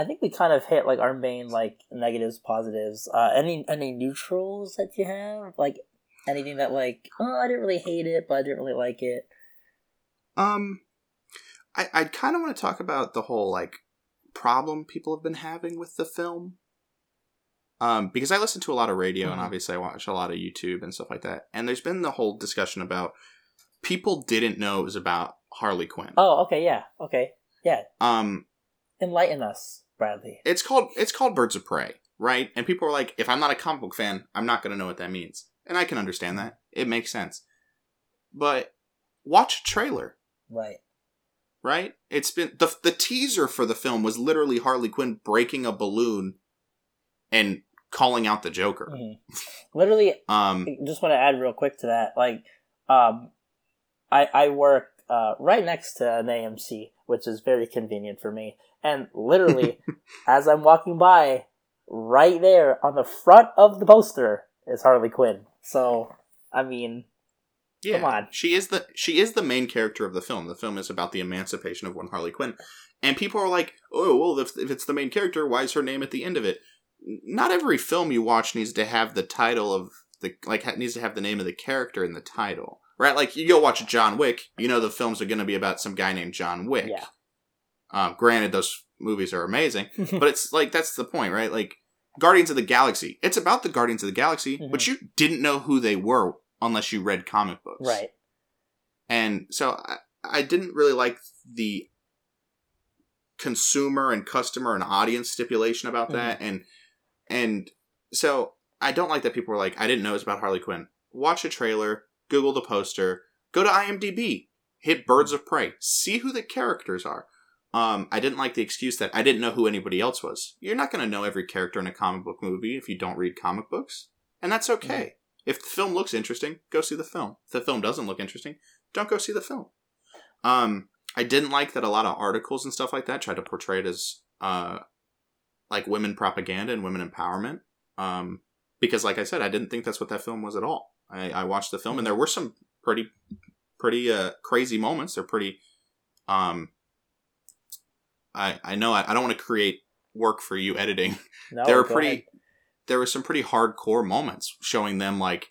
I think we kind of hit like our main like negatives, positives. Uh, any any neutrals that you have? Like anything that like oh I didn't really hate it, but I didn't really like it. Um, I I kind of want to talk about the whole like problem people have been having with the film. Um, because I listen to a lot of radio and Mhm. obviously I watch a lot of YouTube and stuff like that. And there's been the whole discussion about people didn't know it was about Harley Quinn. Oh, okay, yeah, okay, yeah. Um, Enlighten us, Bradley. it's called it's called Birds of Prey, right? And people are like, if I'm not a comic book fan, I'm not going to know what that means, and I can understand that. It makes sense. But watch a trailer, Right. right? It's been the the teaser for the film was literally Harley Quinn breaking a balloon and calling out the Joker. Mhm. Literally, Um, I just want to add real quick to that. Like, um, I I work uh, right next to an AMC, which is very convenient for me. And literally, as I'm walking by, right there on the front of the poster is Harley Quinn. So, I mean, yeah, Come on. she is the she is the main character of the film. The film is about the emancipation of one Harley Quinn, and people are like, "Oh, well, if, if it's the main character, why is her name at the end of it?" Not every film you watch needs to have the title of the like needs to have the name of the character in the title, right? Like you go watch John Wick, you know the films are going to be about some guy named John Wick. yeah. Um, granted, those movies are amazing, but it's like that's the point, right? Like Guardians of the Galaxy, it's about the Guardians of the Galaxy, but you didn't know who they were unless you read comic books, right. and so I, I didn't really like the consumer and customer and audience stipulation about that, and and so I don't like that people were like, I didn't know it was about Harley Quinn. Watch a trailer, Google the poster, go to IMDb, hit Birds of Prey, see who the characters are. Um, I didn't like the excuse that I didn't know who anybody else was. You're not going to know every character in a comic book movie if you don't read comic books, and that's okay. If the film looks interesting, go see the film. If the film doesn't look interesting, don't go see the film. Um, I didn't like that a lot of articles and stuff like that tried to portray it as uh, like women propaganda and women empowerment. Um, because, like I said, I didn't think that's what that film was at all. I, I watched the film, and there were some pretty, pretty uh, crazy moments. They're pretty. Um, I I know I, I don't want to create work for you editing. No, there were pretty. ahead. There were some pretty hardcore moments showing them like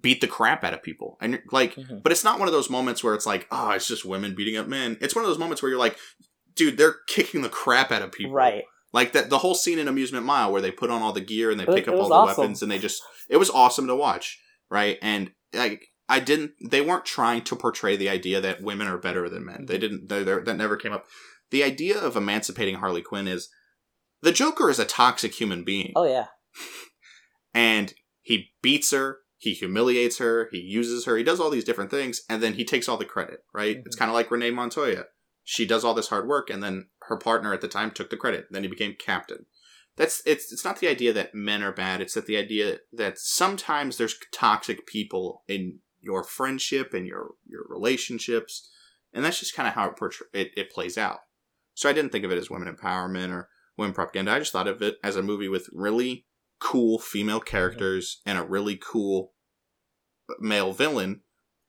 beat the crap out of people, and like Mhm. but it's not one of those moments where it's like, oh, it's just women beating up men. It's one of those moments where you're like, dude, they're kicking the crap out of people. Right. Like that the whole scene in Amusement Mile where they put on all the gear and they It pick up all the awesome. weapons and they just it was awesome to watch. Right. And like I didn't they weren't trying to portray the idea that women are better than men. Mm-hmm. They didn't they, they- that never came up. The idea of emancipating Harley Quinn is the Joker is a toxic human being Oh yeah. and he beats her he humiliates her he uses her he does all these different things and then he takes all the credit right it's Mhm. kind of like renee montoya she does all this hard work and then her partner at the time took the credit then he became captain that's it's it's not the idea that men are bad it's that the idea that sometimes there's toxic people in your friendship and your your relationships and that's just kind of how it, portray- it it plays out so i didn't think of it as women empowerment or women propaganda i just thought of it as a movie with really cool female characters and a really cool male villain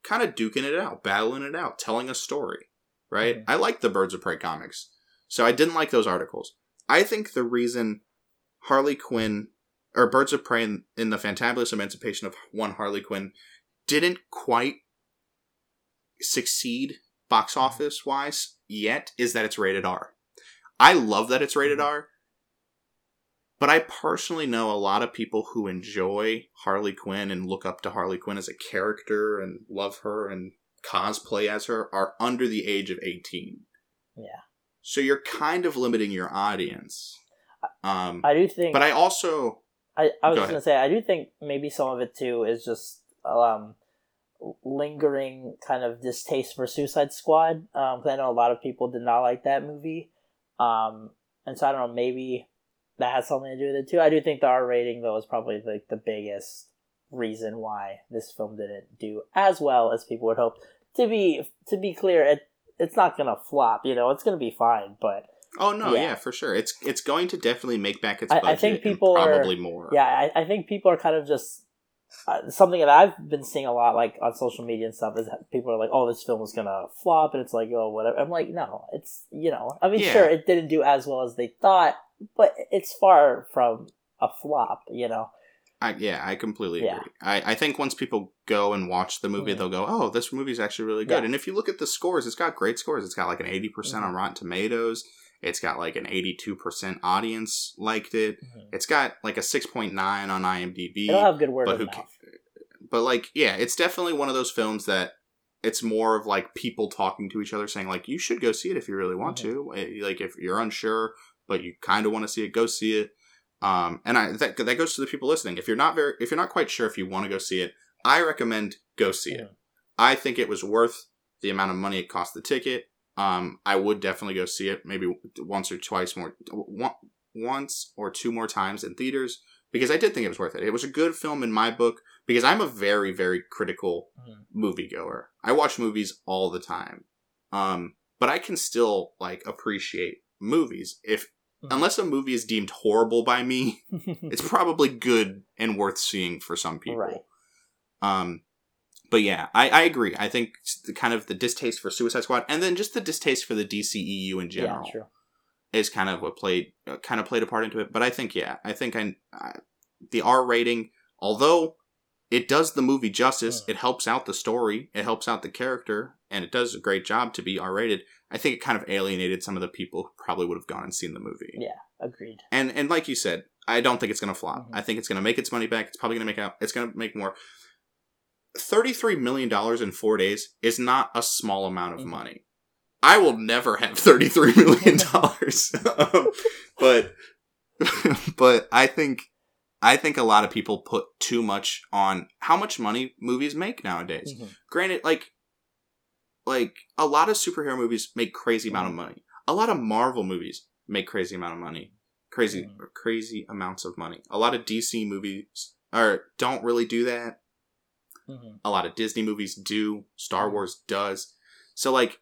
kind of duking it out, battling it out, telling a story, right? Mhm. I like the Birds of Prey comics. So I didn't like those articles. I think the reason Harley Quinn or Birds of Prey in, in the Fantabulous Emancipation of one Harley Quinn didn't quite succeed box office wise yet is that it's rated R. I love that it's rated Mhm. R. But I personally know a lot of people who enjoy Harley Quinn and look up to Harley Quinn as a character and love her and cosplay as her are under the age of 18. Yeah. So you're kind of limiting your audience. Um, I do think but I also I, I was Go just gonna say I do think maybe some of it too is just um lingering kind of distaste for Suicide Squad. Um, I know a lot of people did not like that movie. Um, and so I don't know, maybe that has something to do with it too. I do think the R rating though is probably like the biggest reason why this film didn't do as well as people would hope. To be to be clear, it it's not gonna flop. You know, it's gonna be fine. But Oh no, yeah. Yeah. for sure. It's it's going to definitely make back its I- I budget. think and people are- probably more. yeah, I, I think people are kind of just uh, something that I've been seeing a lot, like on social media and stuff, is that people are like, "Oh, this film is gonna flop," and it's like, "Oh, whatever." I'm like, no, it's you know, I mean, Yeah. sure, it didn't do as well as they thought, but it's far from a flop. You know. I, yeah, I completely Yeah. agree. I, I think once people go and watch the movie, Mhm. they'll go, "Oh, this movie's actually really good." Yeah. And if you look at the scores, it's got great scores. It's got like an eighty percent Mhm. on Rotten Tomatoes. It's got like an eighty-two percent audience liked it. Mhm. It's got like a six point nine on IMDb. It'll have good word but who mouth. but like, yeah, it's definitely one of those films that it's more of like people talking to each other, saying like, "You should go see it if you really want to." Eh, Like if you're unsure but you kind of want to see it, go see it. Um, and I that that goes to the people listening. If you're not very, if you're not quite sure if you want to go see it, I recommend go see it. Mhm. I think it was worth the amount of money it cost the ticket. Um, I would definitely go see it, maybe once or twice more, one, once or two more times in theaters because I did think it was worth it. It was a good film in my book because I'm a very very critical Mhm. moviegoer. I watch movies all the time. Um, but I can still like appreciate movies if Mhm. unless a movie is deemed horrible by me, it's probably good and worth seeing for some people. Right. Um, but yeah, I, I agree. I think the kind of the distaste for Suicide Squad, and then just the distaste for the DCEU in general, yeah, is kind of what played uh, kind of played a part into it. But I think yeah, I think I, I the R rating, although it does the movie justice, Mm. it helps out the story, it helps out the character, and it does a great job to be R rated. I think it kind of alienated some of the people who probably would have gone and seen the movie. Yeah, agreed. And and like you said, I don't think it's going to flop. Mhm. I think it's going to make its money back. It's probably going to make out. It's going to make more. Thirty-three million dollars in four days is not a small amount of Mhm. money. I will never have thirty-three million dollars, Um, but but I think I think a lot of people put too much on how much money movies make nowadays. Mhm. Granted, like like a lot of superhero movies make crazy amount of Mhm. money. A lot of Marvel movies make crazy amount of money. Crazy Mhm. crazy amounts of money. A lot of DC movies or don't really do that. Mhm. A lot of Disney movies do. Star Mhm. Wars does. So like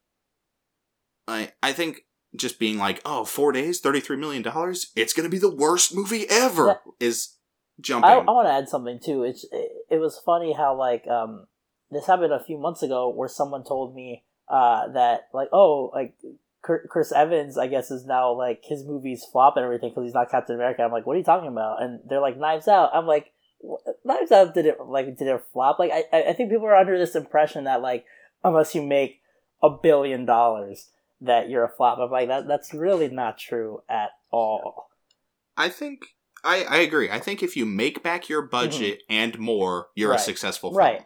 I I think just being like, oh, four days, 33 million dollars, it's going to be the worst movie ever." Yeah. is jumping. I, I want to add something too. It's it, it was funny how like um this happened a few months ago where someone told me uh that like oh like Chris Evans I guess is now like his movies flop and everything because he's not Captain America. I'm like, what are you talking about? And they're like Knives Out. I'm like, "Wh- Knives Out did it like did it flop? Like I I think people are under this impression that like unless you make a billion dollars that you're a flop. I'm like that that's really not true at all. I think I, I agree. I think if you make back your budget and more, you're a Mm-hmm. Successful film. Right.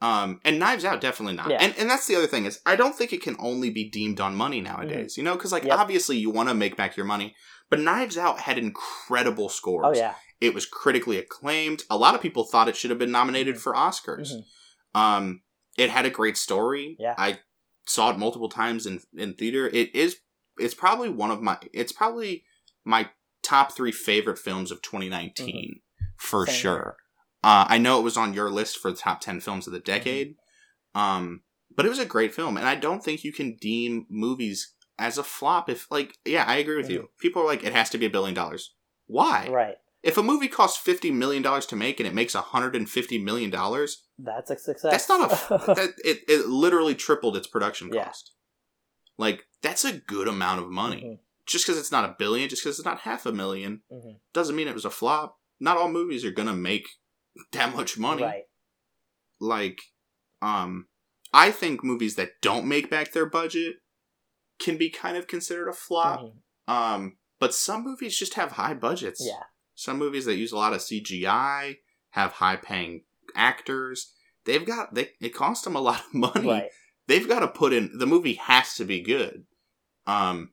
Um, and Knives Out definitely not. Yeah. And and that's the other thing is I don't think it can only be deemed on money nowadays. You know, because like Mm-hmm. Yep. obviously you want to make back your money, but Knives Out had incredible scores. Oh yeah. It was critically acclaimed. A lot of people thought it should have been nominated Mhm. for Oscars. Mhm. Um, it had a great story. Yeah. I saw it multiple times in in theater. It is. It's probably one of my. It's probably my top three favorite films of 2019 for Mm-hmm. Same sure. Uh, I know it was on your list for the top 10 films of the Mm-hmm. decade. Um, but it was a great film, and I don't think you can deem movies as a flop. If like, yeah, I agree with you. People are like, it has to be a billion dollars. Why? Mm-hmm. Right. If a movie costs fifty million dollars to make and it makes hundred and fifty million dollars, That's a success. that's not a that, it. It literally tripled its production Yeah. cost. Like that's a good amount of money. Mhm, Just because it's not a billion, just because it's not half a million, mhm. doesn't mean it was a flop. Not all movies are gonna make that much money. Right. Like, um, I think movies that don't make back their budget can be kind of considered a flop. Mhm. Um, but some movies just have high budgets. Yeah. Some movies that use a lot of CGI have high paying actors. They've got they it costs them a lot of money. Right. They've got to put in the movie has to be good. Um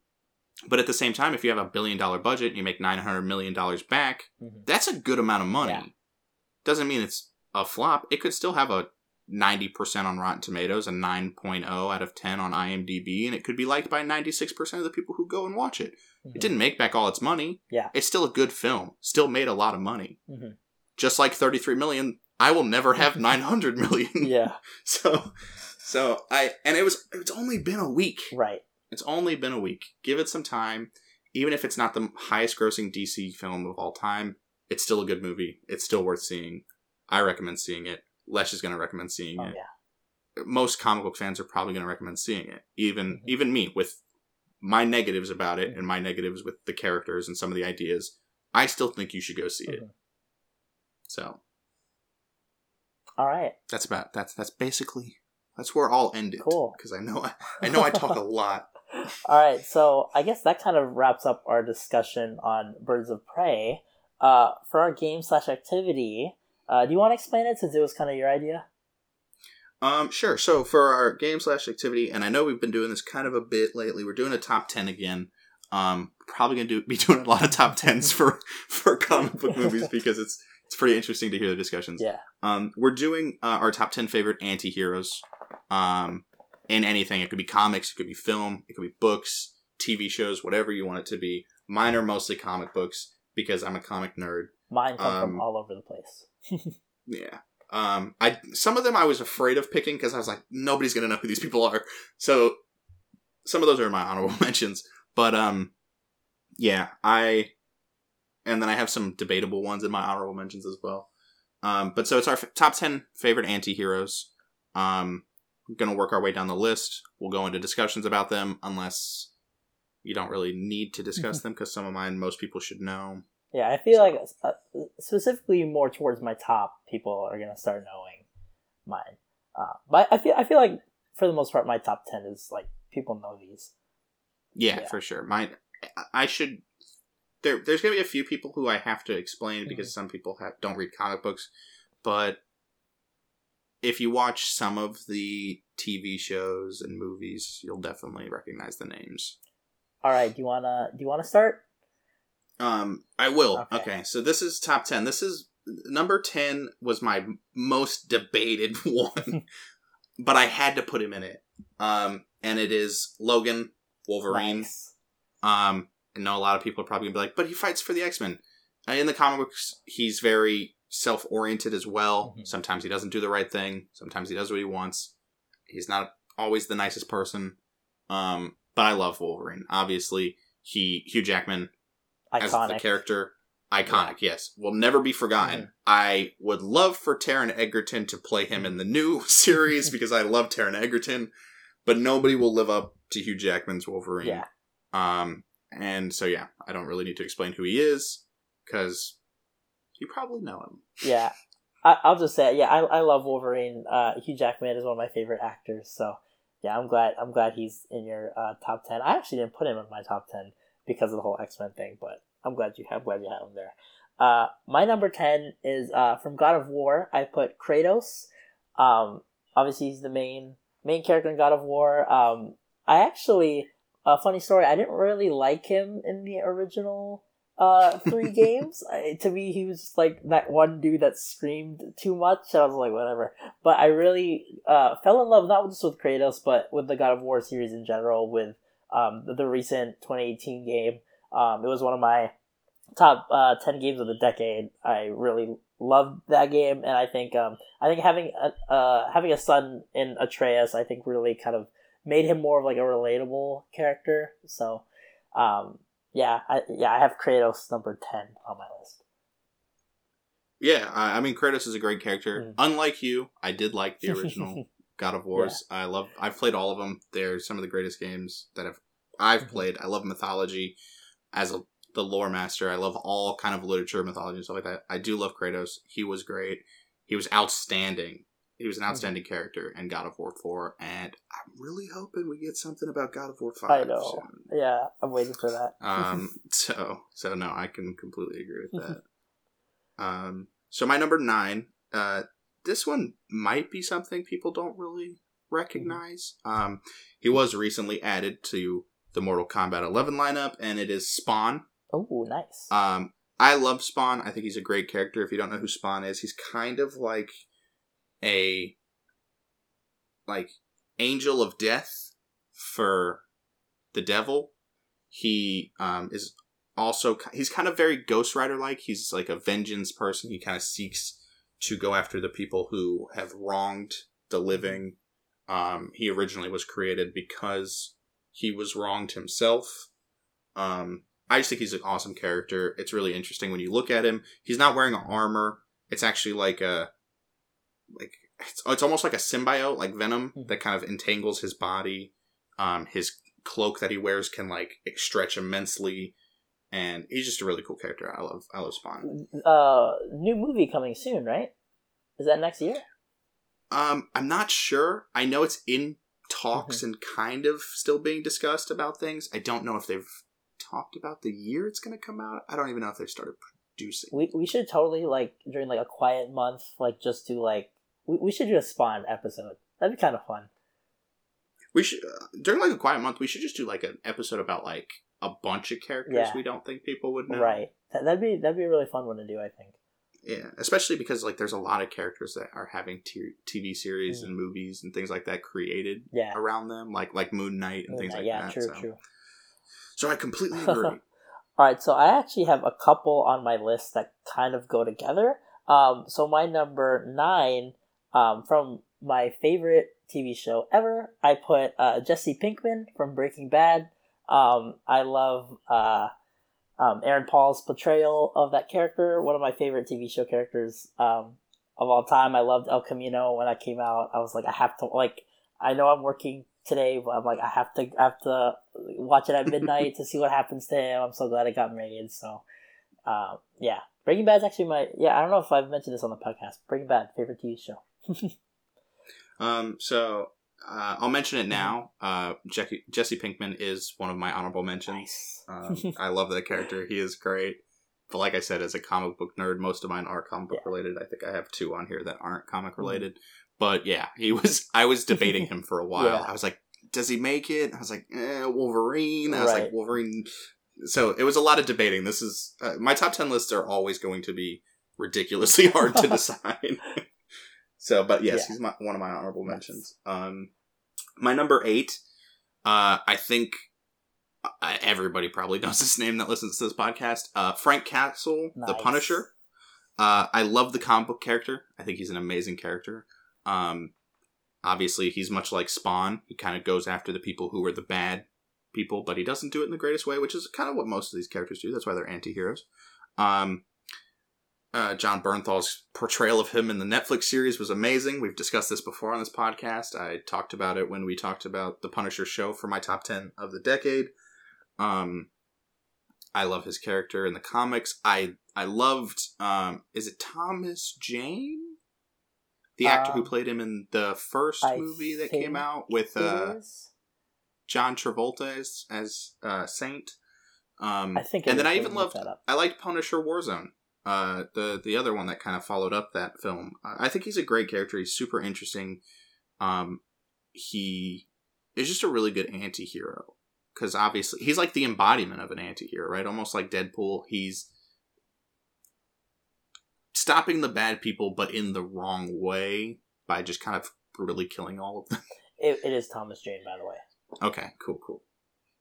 but at the same time if you have a billion dollar budget and you make 900 million dollars back, Mhm. that's a good amount of money. Yeah. Doesn't mean it's a flop. It could still have a 90% on Rotten Tomatoes, and 9.0 out of 10 on IMDb, and it could be liked by 96% of the people who go and watch it. Mhm. It didn't make back all its money. Yeah. It's still a good film. Still made a lot of money. Mhm. Just like 33 million, I will never have 900 million. Yeah. So so I and it was it's only been a week. Right. It's only been a week. Give it some time. Even if it's not the highest grossing DC film of all time, it's still a good movie. It's still worth seeing. I recommend seeing it. Lesz is going to recommend seeing Oh it. yeah. Most comic book fans are probably going to recommend seeing it. Even Mhm. even me with my negatives about it and my negatives with the characters and some of the ideas, I still think you should go see it. Mhm. So All right. that's about that's that's basically that's where I'll end it. Cool. Because I know I, I know I talk a lot. All right, so I guess that kind of wraps up our discussion on Birds of Prey. Uh, for our game slash activity, uh, do you want to explain it since it was kind of your idea? Um, sure. So for our game slash activity, and I know we've been doing this kind of a bit lately. We're doing a top ten again. Um, probably gonna do be doing a lot of top tens for for comic book movies because it's it's pretty interesting to hear the discussions. Yeah. Um, we're doing uh, our top ten favorite anti-heroes. Um, in anything, it could be comics, it could be film, it could be books, TV shows, whatever you want it to be. Mine are mostly comic books because I'm a comic nerd. Mine come from Um, all over the place. Yeah. Um, I some of them I was afraid of picking because I was like, nobody's gonna know who these people are. So some of those are my honorable mentions. But um, yeah, I and then I have some debatable ones in my honorable mentions as well. Um, but so it's our f- top ten favorite anti-heroes. Um, we're gonna work our way down the list. We'll go into discussions about them unless you don't really need to discuss them because some of mine most people should know. Yeah, I feel like uh, specifically more towards my top, people are gonna start knowing mine. Uh, but I feel I feel like for the most part, my top ten is like people know these. Yeah, Yeah. for sure. Mine, I should. There, there's gonna be a few people who I have to explain Mm-hmm. because some people have, don't read comic books, but if you watch some of the TV shows and movies, you'll definitely recognize the names. All right, do you wanna do you wanna start? Um, I will. Okay. Okay. so this is top ten. This is number ten was my most debated one, but I had to put him in it. Um, and it is Logan Wolverine. Nice. Um, I know a lot of people are probably gonna be like, but he fights for the X Men. Uh, in the comic books, he's very self oriented as well. Mhm. Sometimes he doesn't do the right thing. Sometimes he does what he wants. He's not always the nicest person. Um, but I love Wolverine. Obviously, he Hugh Jackman as the character, iconic. Yes, will never be forgotten. Mhm. I would love for Taron Egerton to play him in the new series because I love Taron Egerton, but nobody will live up to Hugh Jackman's Wolverine. Yeah. Um, and so yeah, I don't really need to explain who he is because you probably know him. Yeah, I, I'll just say, yeah, I, I love Wolverine. Uh, Hugh Jackman is one of my favorite actors, so yeah, I'm glad I'm glad he's in your uh, top ten. I actually didn't put him in my top ten because of the whole X Men thing, but I'm glad you I'm glad you have him there. Uh, my number ten is uh, from God of War. I put Kratos. Um, obviously, he's the main main character in God of War. Um, I actually, a funny story. I didn't really like him in the original uh three games I, to me he was just like that one dude that screamed too much i was like whatever but i really uh fell in love not just with kratos but with the god of war series in general with um the, the recent 2018 game um it was one of my top uh 10 games of the decade i really loved that game and i think um i think having a uh having a son in atreus i think really kind of made him more of like a relatable character so um yeah, I yeah, I have Kratos number ten on my list. Yeah, I, I mean Kratos is a great character. Mm. Unlike you, I did like the original God of Wars. I love. I've played all of them. They're some of the greatest games that I've I've Mhm. played. I love mythology as a the lore master. I love all kind of literature, mythology, and stuff like that. I do love Kratos. He was great. He was outstanding. He was an Mm-hmm. outstanding character in God of War Four, and I'm really hoping we get something about God of War Five. I know. soon. Yeah, I'm waiting for that. Um, so so no, I can completely agree with that. um, so my number nine, uh, this one might be something people don't really recognize. Um, he was recently added to the Mortal Kombat 11 lineup, and it is Spawn. oh, nice. Um, I love Spawn. I think he's a great character. If you don't know who Spawn is, he's kind of like a like angel of death for the devil. He um is also he's kind of very Ghost Rider like. He's like a vengeance person. He kind of seeks to go after the people who have wronged the living. Um, he originally was created because he was wronged himself. Um, I just think he's an awesome character. It's really interesting when you look at him. He's not wearing armor. It's actually like a like it's, it's almost like a symbiote, like Venom, Mhm. that kind of entangles his body. Um, his cloak that he wears can like stretch immensely, and he's just a really cool character. I love I love Spawn. Uh, new movie coming soon, right? Is that next year? Um, I'm not sure. I know it's in talks Mm-hmm. and kind of still being discussed about things. I don't know if they've talked about the year it's going to come out. I don't even know if they've started producing. We we should totally like during like a quiet month, like just do like we, we should do a Spawn episode. That'd be kind of fun. We should uh, during like a quiet month. We should just do like an episode about like a bunch of characters Yeah. we don't think people would know. Right. That, that'd be that'd be a really fun one to do. I think. Yeah, especially because like there's a lot of characters that are having t- TV series Mm. and movies and things like that created Yeah. around them, like like Moon Knight and things like yeah. that. Yeah, true. so. True. so I completely agree. All right, so I actually have a couple on my list that kind of go together. Um, so my number nine, um, from my favorite TV show ever, I put uh, Jesse Pinkman from Breaking Bad. Um, I love uh, um, Aaron Paul's portrayal of that character. One of my favorite TV show characters um, of all time. I loved El Camino when I came out. I was like, I have to like. I know I'm working today, but I'm like, I have to, I have to watch it at midnight to see what happens to him. I'm so glad it got made. So, uh, yeah, Breaking Bad's actually my yeah. I don't know if I've mentioned this on the podcast. Breaking Bad, favorite TV show. Um, so uh, I'll mention it now. Uh, Jackie, Jesse Pinkman is one of my honorable mentions. Nice. Um, I love that character. He is great. But like I said, as a comic book nerd, most of mine are comic book Yeah. related. I think I have two on here that aren't comic related. But yeah, he was. I was debating him for a while. Yeah. I was like, does he make it? I was like, eh, Wolverine. I was like, Wolverine. So it was a lot of debating. This is uh, my top ten lists are always going to be ridiculously hard to decide. So, but yes, Yeah. he's my, one of my honorable Nice. mentions. Um, my number eight. Uh, I think uh, everybody probably knows this name that listens to this podcast. Uh, Frank Castle, the Punisher. Uh, I love the comic book character. I think he's an amazing character. Um, obviously, he's much like Spawn. He kind of goes after the people who are the bad people, but he doesn't do it in the greatest way, which is kind of what most of these characters do. That's why they're anti-heroes. Um, uh, Jon Bernthal's portrayal of him in the Netflix series was amazing. We've discussed this before on this podcast. I talked about it when we talked about the Punisher show for my top 10 of the decade. Um, I love his character in the comics. I I loved um, is it Thomas Jane? The actor who Um, played him in the first I movie that came out with uh. John Travolta as, as uh, Saint. Um, I think. and then. I even loved. I liked Punisher Warzone. Uh, the the other one that kind of followed up that film. I think he's a great character. He's super interesting. Um, he is just a really good anti-hero because obviously he's like the embodiment of an anti-hero, right? Almost like Deadpool. He's stopping the bad people, but in the wrong way by just kind of brutally killing all of them. It, it is Thomas Jane, by the way. okay, cool, cool.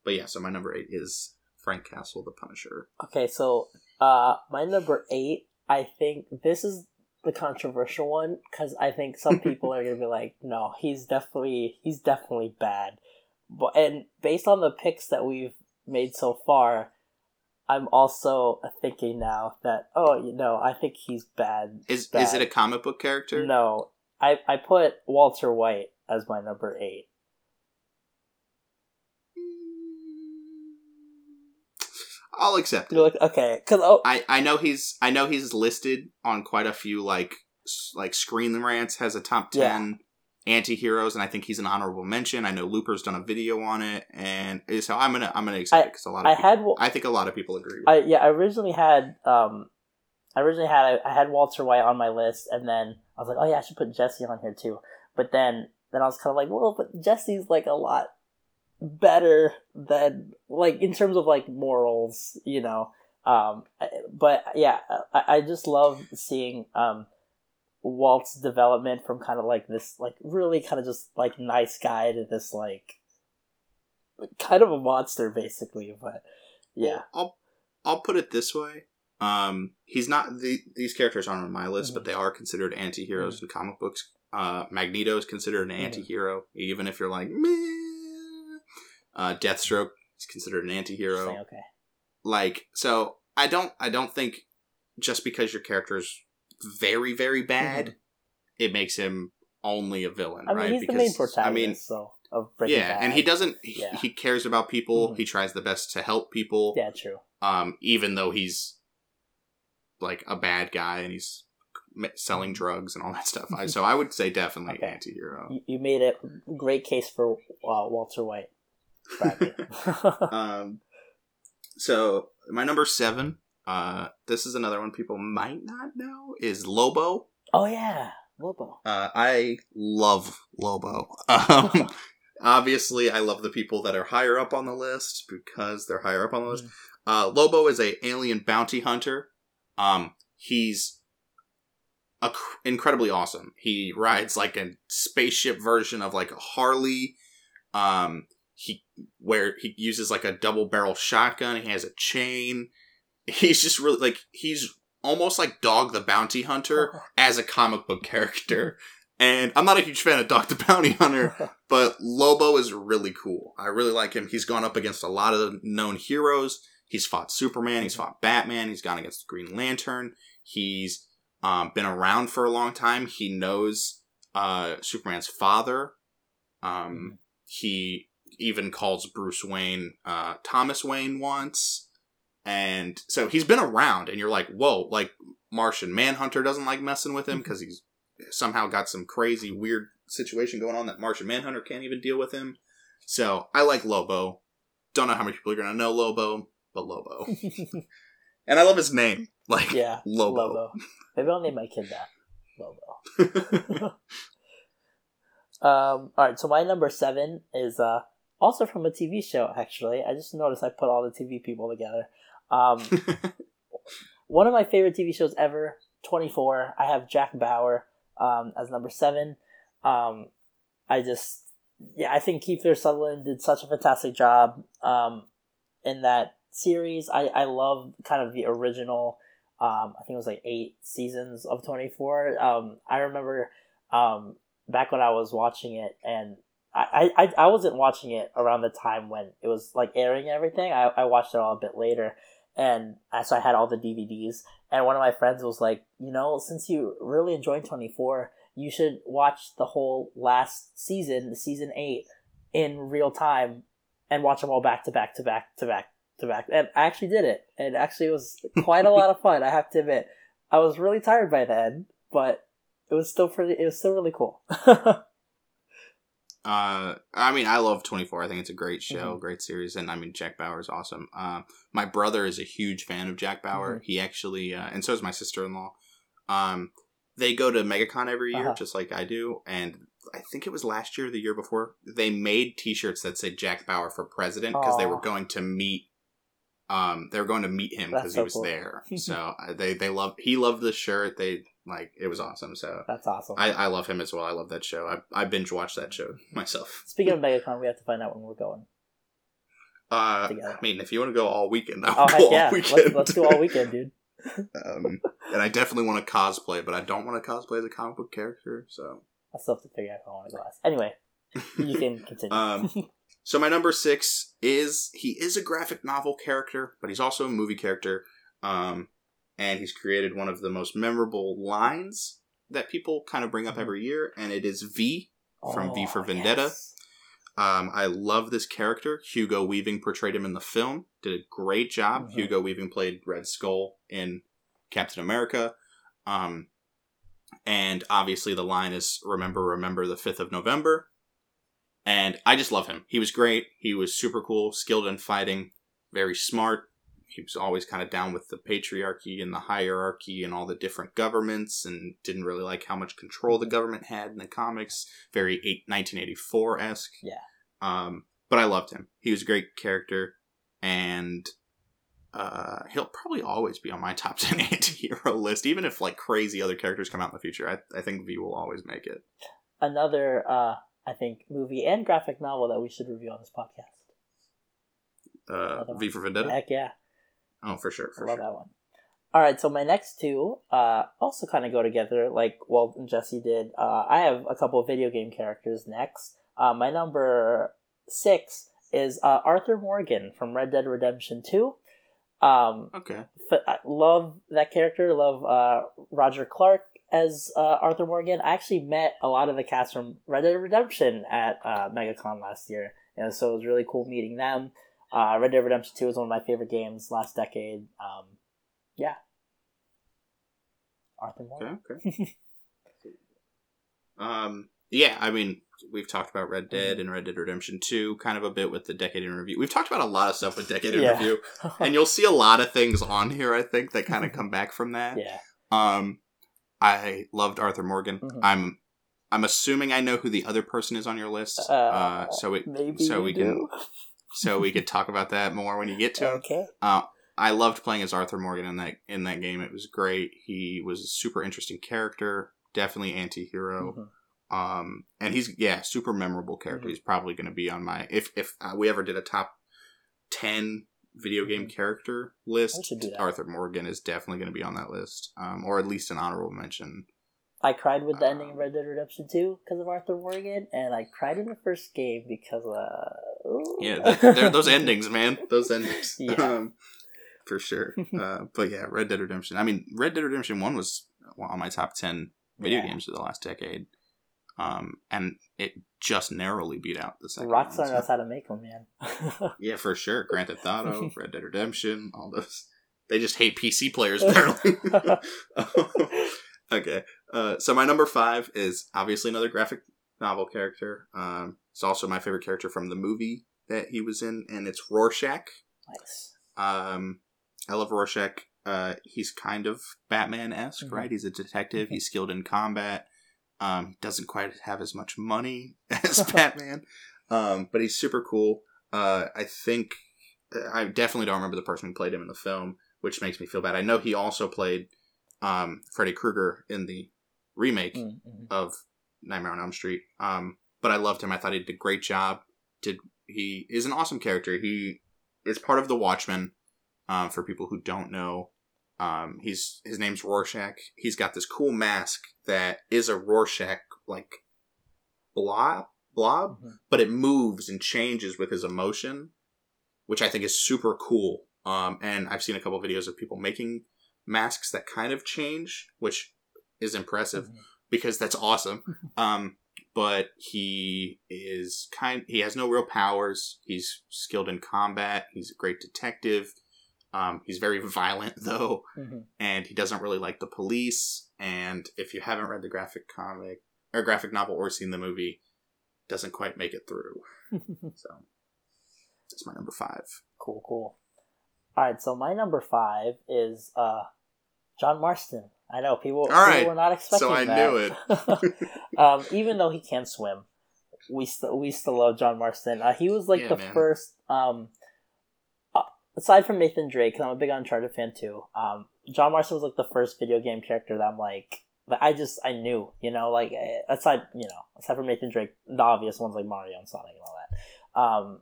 But yeah, so my number eight is Frank Castle, the Punisher. Okay, so uh, my number eight. I think this is the controversial one because I think some people are gonna be like, "No, he's definitely he's definitely bad." But and based on the picks that we've made so far, I'm also thinking now that oh, you know, I think he's bad. Is bad. is it a comic book character? No, I I put Walter White as my number eight. I'll accept it. You're like, okay, because oh, I, I know he's I know he's listed on quite a few like like Screen Rants has a top ten anti-heroes and I think he's an honorable mention. I know Looper's done a video on it and so I'm gonna I'm gonna accept it because a lot of I people, had I think a lot of people agree. With I yeah, I originally had um, I originally had I had Walter White on my list, and then I was like, oh yeah, I should put Jesse on here too. But then then I was kind of like, well, but Jesse's like a lot better than like in terms of like morals, you know. Um, but yeah, I, I just love seeing um Walt's development from kind of like this like really kind of just like nice guy to this like kind of a monster basically. But yeah. I'll I'll put it this way. Um, he's not the, these characters aren't on my list, but Mhm. they are considered anti-heroes in comic books. Uh, Magneto is considered an Mhm. anti-hero, even if you're like, meh. Uh, Deathstroke is considered an anti-hero. Saying, okay. like so i don't i don't think just because your character is very very bad it makes him only a villain Mm-hmm. I mean, right he's because the main protagonist, i mean so of Breaking yeah, Bad. and he doesn't. He, Yeah. he cares about people. Mhm. He tries the best to help people. Yeah, true. Um, even though he's like a bad guy and he's selling drugs and all that stuff. I, so I would say definitely Okay. anti-hero. You, you made a great case for uh, Walter White. Um, so my number seven. Uh, this is another one people might not know is Lobo. oh yeah, Lobo. Uh, I love Lobo. Um, obviously, I love the people that are higher up on the list because they're higher up on the list. Uh, Lobo is a alien bounty hunter. Um, he's a incredibly awesome. He rides like a spaceship version of like a Harley. Um, he where he uses like a double barrel shotgun. He has a chain. He's just really like he's almost like Dog the Bounty Hunter as a comic book character. And I'm not a huge fan of Dog the Bounty Hunter, but Lobo is really cool. I really like him. He's gone up against a lot of the known heroes. He's fought Superman. He's fought Batman. He's gone against Green Lantern. He's um, been around for a long time. He knows uh, Superman's father. Um, he even calls Bruce Wayne uh, Thomas Wayne once. And so he's been around, and you're like, whoa, like Martian Manhunter doesn't like messing with him because he's somehow got some crazy, weird situation going on that Martian Manhunter can't even deal with him. So I like Lobo. Don't know how many people are going to know Lobo, but Lobo. and I love his name. Like, yeah, Lobo. Lobo. Maybe I'll name my kid that. Lobo. Um, all right, so my number seven is uh, also from a TV show. Actually, I just noticed I put all the TV people together. Um, one of my favorite TV shows ever, Twenty Four. I have Jack Bauer um, as number seven. Um, I just, yeah, I think Kiefer Sutherland did such a fantastic job um, in that series. I I love kind of the original. Um, I think it was like eight seasons of Twenty Four. Um, I remember um, back when I was watching it, and I, I, I wasn't watching it around the time when it was like airing everything. I, I watched it all a bit later, and so I had all the DVDs. And one of my friends was like, you know, since you really enjoyed Twenty Four, you should watch the whole last season, the season eight, in real time, and watch them all back to back to back to back to back. And I actually did it, and actually it was quite a lot of fun. I have to admit, I was really tired by then, but it was still pretty. It was still really cool. Uh, I mean, I love 24. I think it's a great show, Mhm. great series, and I mean, Jack Bauer is awesome. Uh, my brother is a huge fan of Jack Bauer. Mhm. He actually, uh, and so is my sister in law. Um, they go to MegaCon every year, Uh-huh. just like I do, and I think it was last year, the year before. They made T-shirts that said Jack Bauer for president because they were going to meet. Um, they were going to meet him because so he was cool. there. So uh, they they love he loved the shirt. They like it was awesome. So That's awesome. I, I love him as well. I love that show. I I binge watched that show myself. Speaking of MegaCon, we have to find out when we're going. Uh, together. I mean, if you want to go all weekend, I'll Oh go heck all weekend. Let's, let's do all weekend, dude. um, and I definitely want to cosplay, but I don't want to cosplay as a comic book character. So, I still have to figure out if I want to go last. Anyway, you can continue. um, so my number six is he is a graphic novel character, but he's also a movie character. Um, and he's created one of the most memorable lines that people kind of bring up Mhm. every year, and it is V from V for Oh, Vendetta. yes. Um, I love this character. Hugo Weaving portrayed him in the film. Did a great job. Mhm. Hugo Weaving played Red Skull in Captain America. Um, and obviously the line is "Remember, remember the fifth of November." And I just love him. He was great. He was super cool, skilled in fighting, very smart. He was always kind of down with the patriarchy and the hierarchy and all the different governments, and didn't really like how much control the government had in the comics. Very eight, 1984 esque. Yeah. Um, but I loved him. He was a great character, and uh, he'll probably always be on my top ten anti-hero list, even if like crazy other characters come out in the future. I, I think V will always make it. Another, uh, I think, movie and graphic novel that we should review on this podcast. Uh, v for Vendetta. Heck yeah. Oh, for sure, I for love sure. that one. All right, so my next two uh, also kind of go together, like Walt and Jesse did. Uh, I have a couple of video game characters next. Uh, my number six is uh, Arthur Morgan from Red Dead Redemption Two. Um, Okay. f- I love that character. Love uh, Roger Clark. as uh, Arthur Morgan. I actually met a lot of the cast from Red Dead Redemption at uh, MegaCon last year, and so it was really cool meeting them. Uh, Red Dead Redemption Two was one of my favorite games last decade. Um, yeah, Arthur Morgan. Okay, okay. um, yeah, I mean, we've talked about Red Dead and Red Dead Redemption 2 kind of a bit with the Decade in Review. We've talked about a lot of stuff with Decade in Yeah. Review, and you'll see a lot of things on here, I think, that kind of come back from that. yeah, Um, I loved Arthur Morgan. Mhm. I'm I'm assuming I know who the other person is on your list. Uh, Uh, so it maybe so we do. can so we could talk about that more when you get to him. Okay. Uh, I loved playing as Arthur Morgan in that in that game. It was great. He was a super interesting character, definitely anti-hero. Mhm. Um, and he's yeah, super memorable character. Mhm. He's probably going to be on my if if uh, we ever did a top ten video game Mhm. character list. should do that. Arthur Morgan is definitely going to be on that list, um, or at least an honorable mention. I cried with the ending of Red Dead Redemption 2 because of Arthur Morgan, and I cried in the first game because uh ooh. Yeah, those endings, man, those endings, Yeah. um, for sure. Uh, but yeah, Red Dead Redemption. I mean, Red Dead Redemption One was on my top ten video Yeah. games of the last decade, um, and it just narrowly beat out the second. one, Rockstar so- knows how to make them, man. Yeah, for sure. Grand Theft Auto, Red Dead Redemption, all those. They just hate PC players, apparently. Okay. Uh, so my number five is obviously another graphic novel character. Um, it's also my favorite character from the movie that he was in, and it's Rorschach. nice. Um, I love Rorschach. Uh, he's kind of Batman esque, Mhm. right? He's a detective. Mhm. He's skilled in combat. Um, doesn't quite have as much money as Batman, um, but he's super cool. Uh, I think I definitely don't remember the person who played him in the film, which makes me feel bad. I know he also played um, Freddy Krueger in the remake Mm, mhm. of Nightmare on Elm Street. Um, but I loved him. I thought he did a great job. Did he is an awesome character. He is part of the Watchmen. Um, for people who don't know, um, he's his name's Rorschach. He's got this cool mask that is a Rorschach like blob blob, Mhm. but it moves and changes with his emotion, which I think is super cool. Um, and I've seen a couple videos of people making masks that kind of change, which is impressive Mhm. because that's awesome. Um, but he is kind. He has no real powers. He's skilled in combat. He's a great detective. Um, he's very violent though, Mhm. and he doesn't really like the police. And if you haven't read the graphic comic or graphic novel or seen the movie, doesn't quite make it through. So that's my number five. cool, cool. All right, so my number five is uh, John Marston. I know people, people were not expecting so I that. knew it. um, even though he can't swim, we still we still love John Marston. Uh, he was like Yeah, the man. first. Um, uh, aside from Nathan Drake, because I'm a big Uncharted fan too. Um, John Marston was like the first video game character that I'm like. That I just I knew, you know, like eh, aside, you know, aside from Nathan Drake, the obvious ones like Mario and Sonic and all that. Um,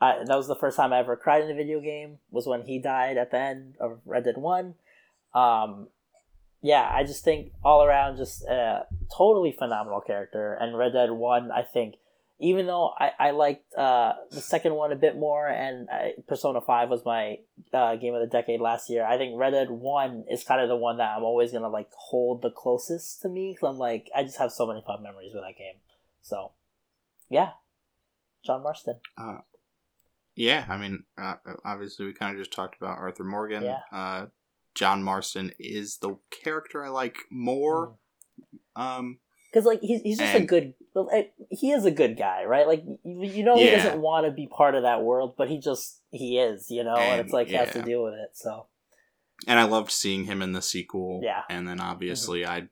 I, that was the first time I ever cried in a video game. Was when he died at the end of Red Dead One. Um, yeah, I just think all around just a totally phenomenal character. And Red Dead One, I think, even though I I liked uh, the second one a bit more, and I, Persona Five was my uh, game of the decade last year. I think Red Dead One is kind of the one that I'm always gonna like hold the closest to me. Cause I'm like I just have so many fun memories with that game. So, yeah, John Marston. Uh, yeah, I mean, uh, obviously, we kind of just talked about Arthur Morgan. Yeah. John Marston is the character I like more. Um, because like he's he's just a good he is a good guy right like you, know he Yeah. doesn't want to be part of that world but he just he is you know and, And, it's like he has to deal with it so and I loved seeing him in the sequel. Yeah. and then obviously I,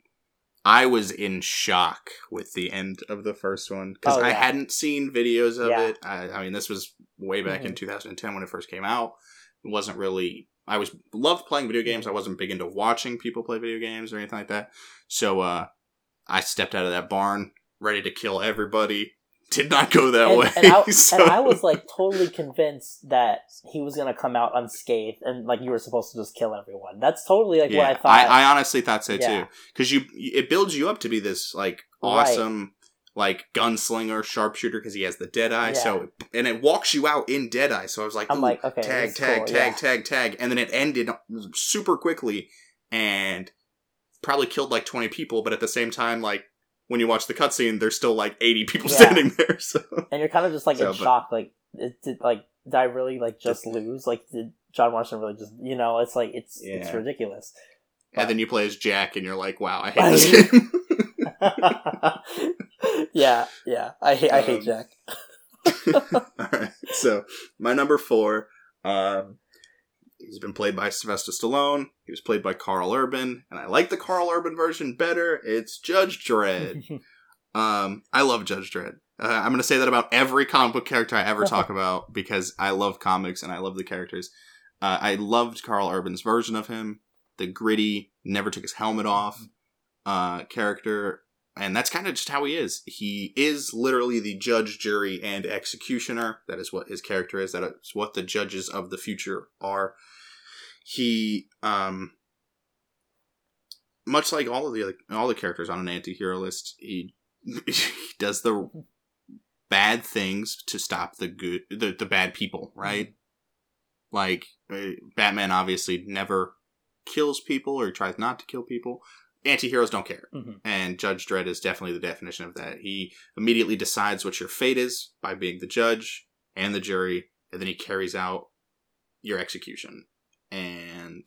I was in shock with the end of the first one because Oh, I hadn't seen videos of Yeah. it. I, I mean, this was way back in Mhm. 2010 when it first came out. It wasn't really. I was loved playing video games. I wasn't big into watching people play video games or anything like that. So uh, I stepped out of that barn ready to kill everybody. Did not go that and, way. and, I, so, and I was like totally convinced that he was gonna come out unscathed and like you were supposed to just kill everyone that's totally like what I thought I, honestly thought so Yeah. too. Because you, it builds you up to be this like Right. Like gunslinger, sharpshooter. Because he has the dead eye. Yeah. So and it walks you out in dead eye. So I was like, I'm like okay tag, tag, cool, tag, yeah. tag, tag, and then it ended super quickly, and probably killed like 20 people, but at the same time, like when you watch the cutscene, there's still like 80 people Yeah. standing there. So and you're kind of just like So, in but- shock. Like, it, did like did I really like just lose? Like, did John Marston really just? You know, it's like it's it's ridiculous. and then you play as Jack, and you're like, wow, I hate I this game. yeah, yeah. I hate I hate Um, Jack. All right. So my number four, um, he's been played by Sylvester Stallone. He was played by Karl Urban, and I like the Karl Urban version better. It's Judge Dredd. Um, I love Judge Dredd. Uh, I'm going to say that about every comic book character I ever talk about because I love comics and I love the characters. Uh, I loved Karl Urban's version of him, the gritty, never took his helmet off uh, character, and that's kind of just how he is. He is literally the judge, jury, and executioner. That is what his character is. That is what the judges of the future are. He, um, much like all of the other, all the characters on an anti-hero list, he he does the bad things to stop the good the, the bad people right like uh, batman obviously never kills people or tries not to kill people anti-heroes don't care. Mhm. and judge dredd is definitely the definition of that. He immediately decides what your fate is by being the judge and the jury and then he carries out your execution. And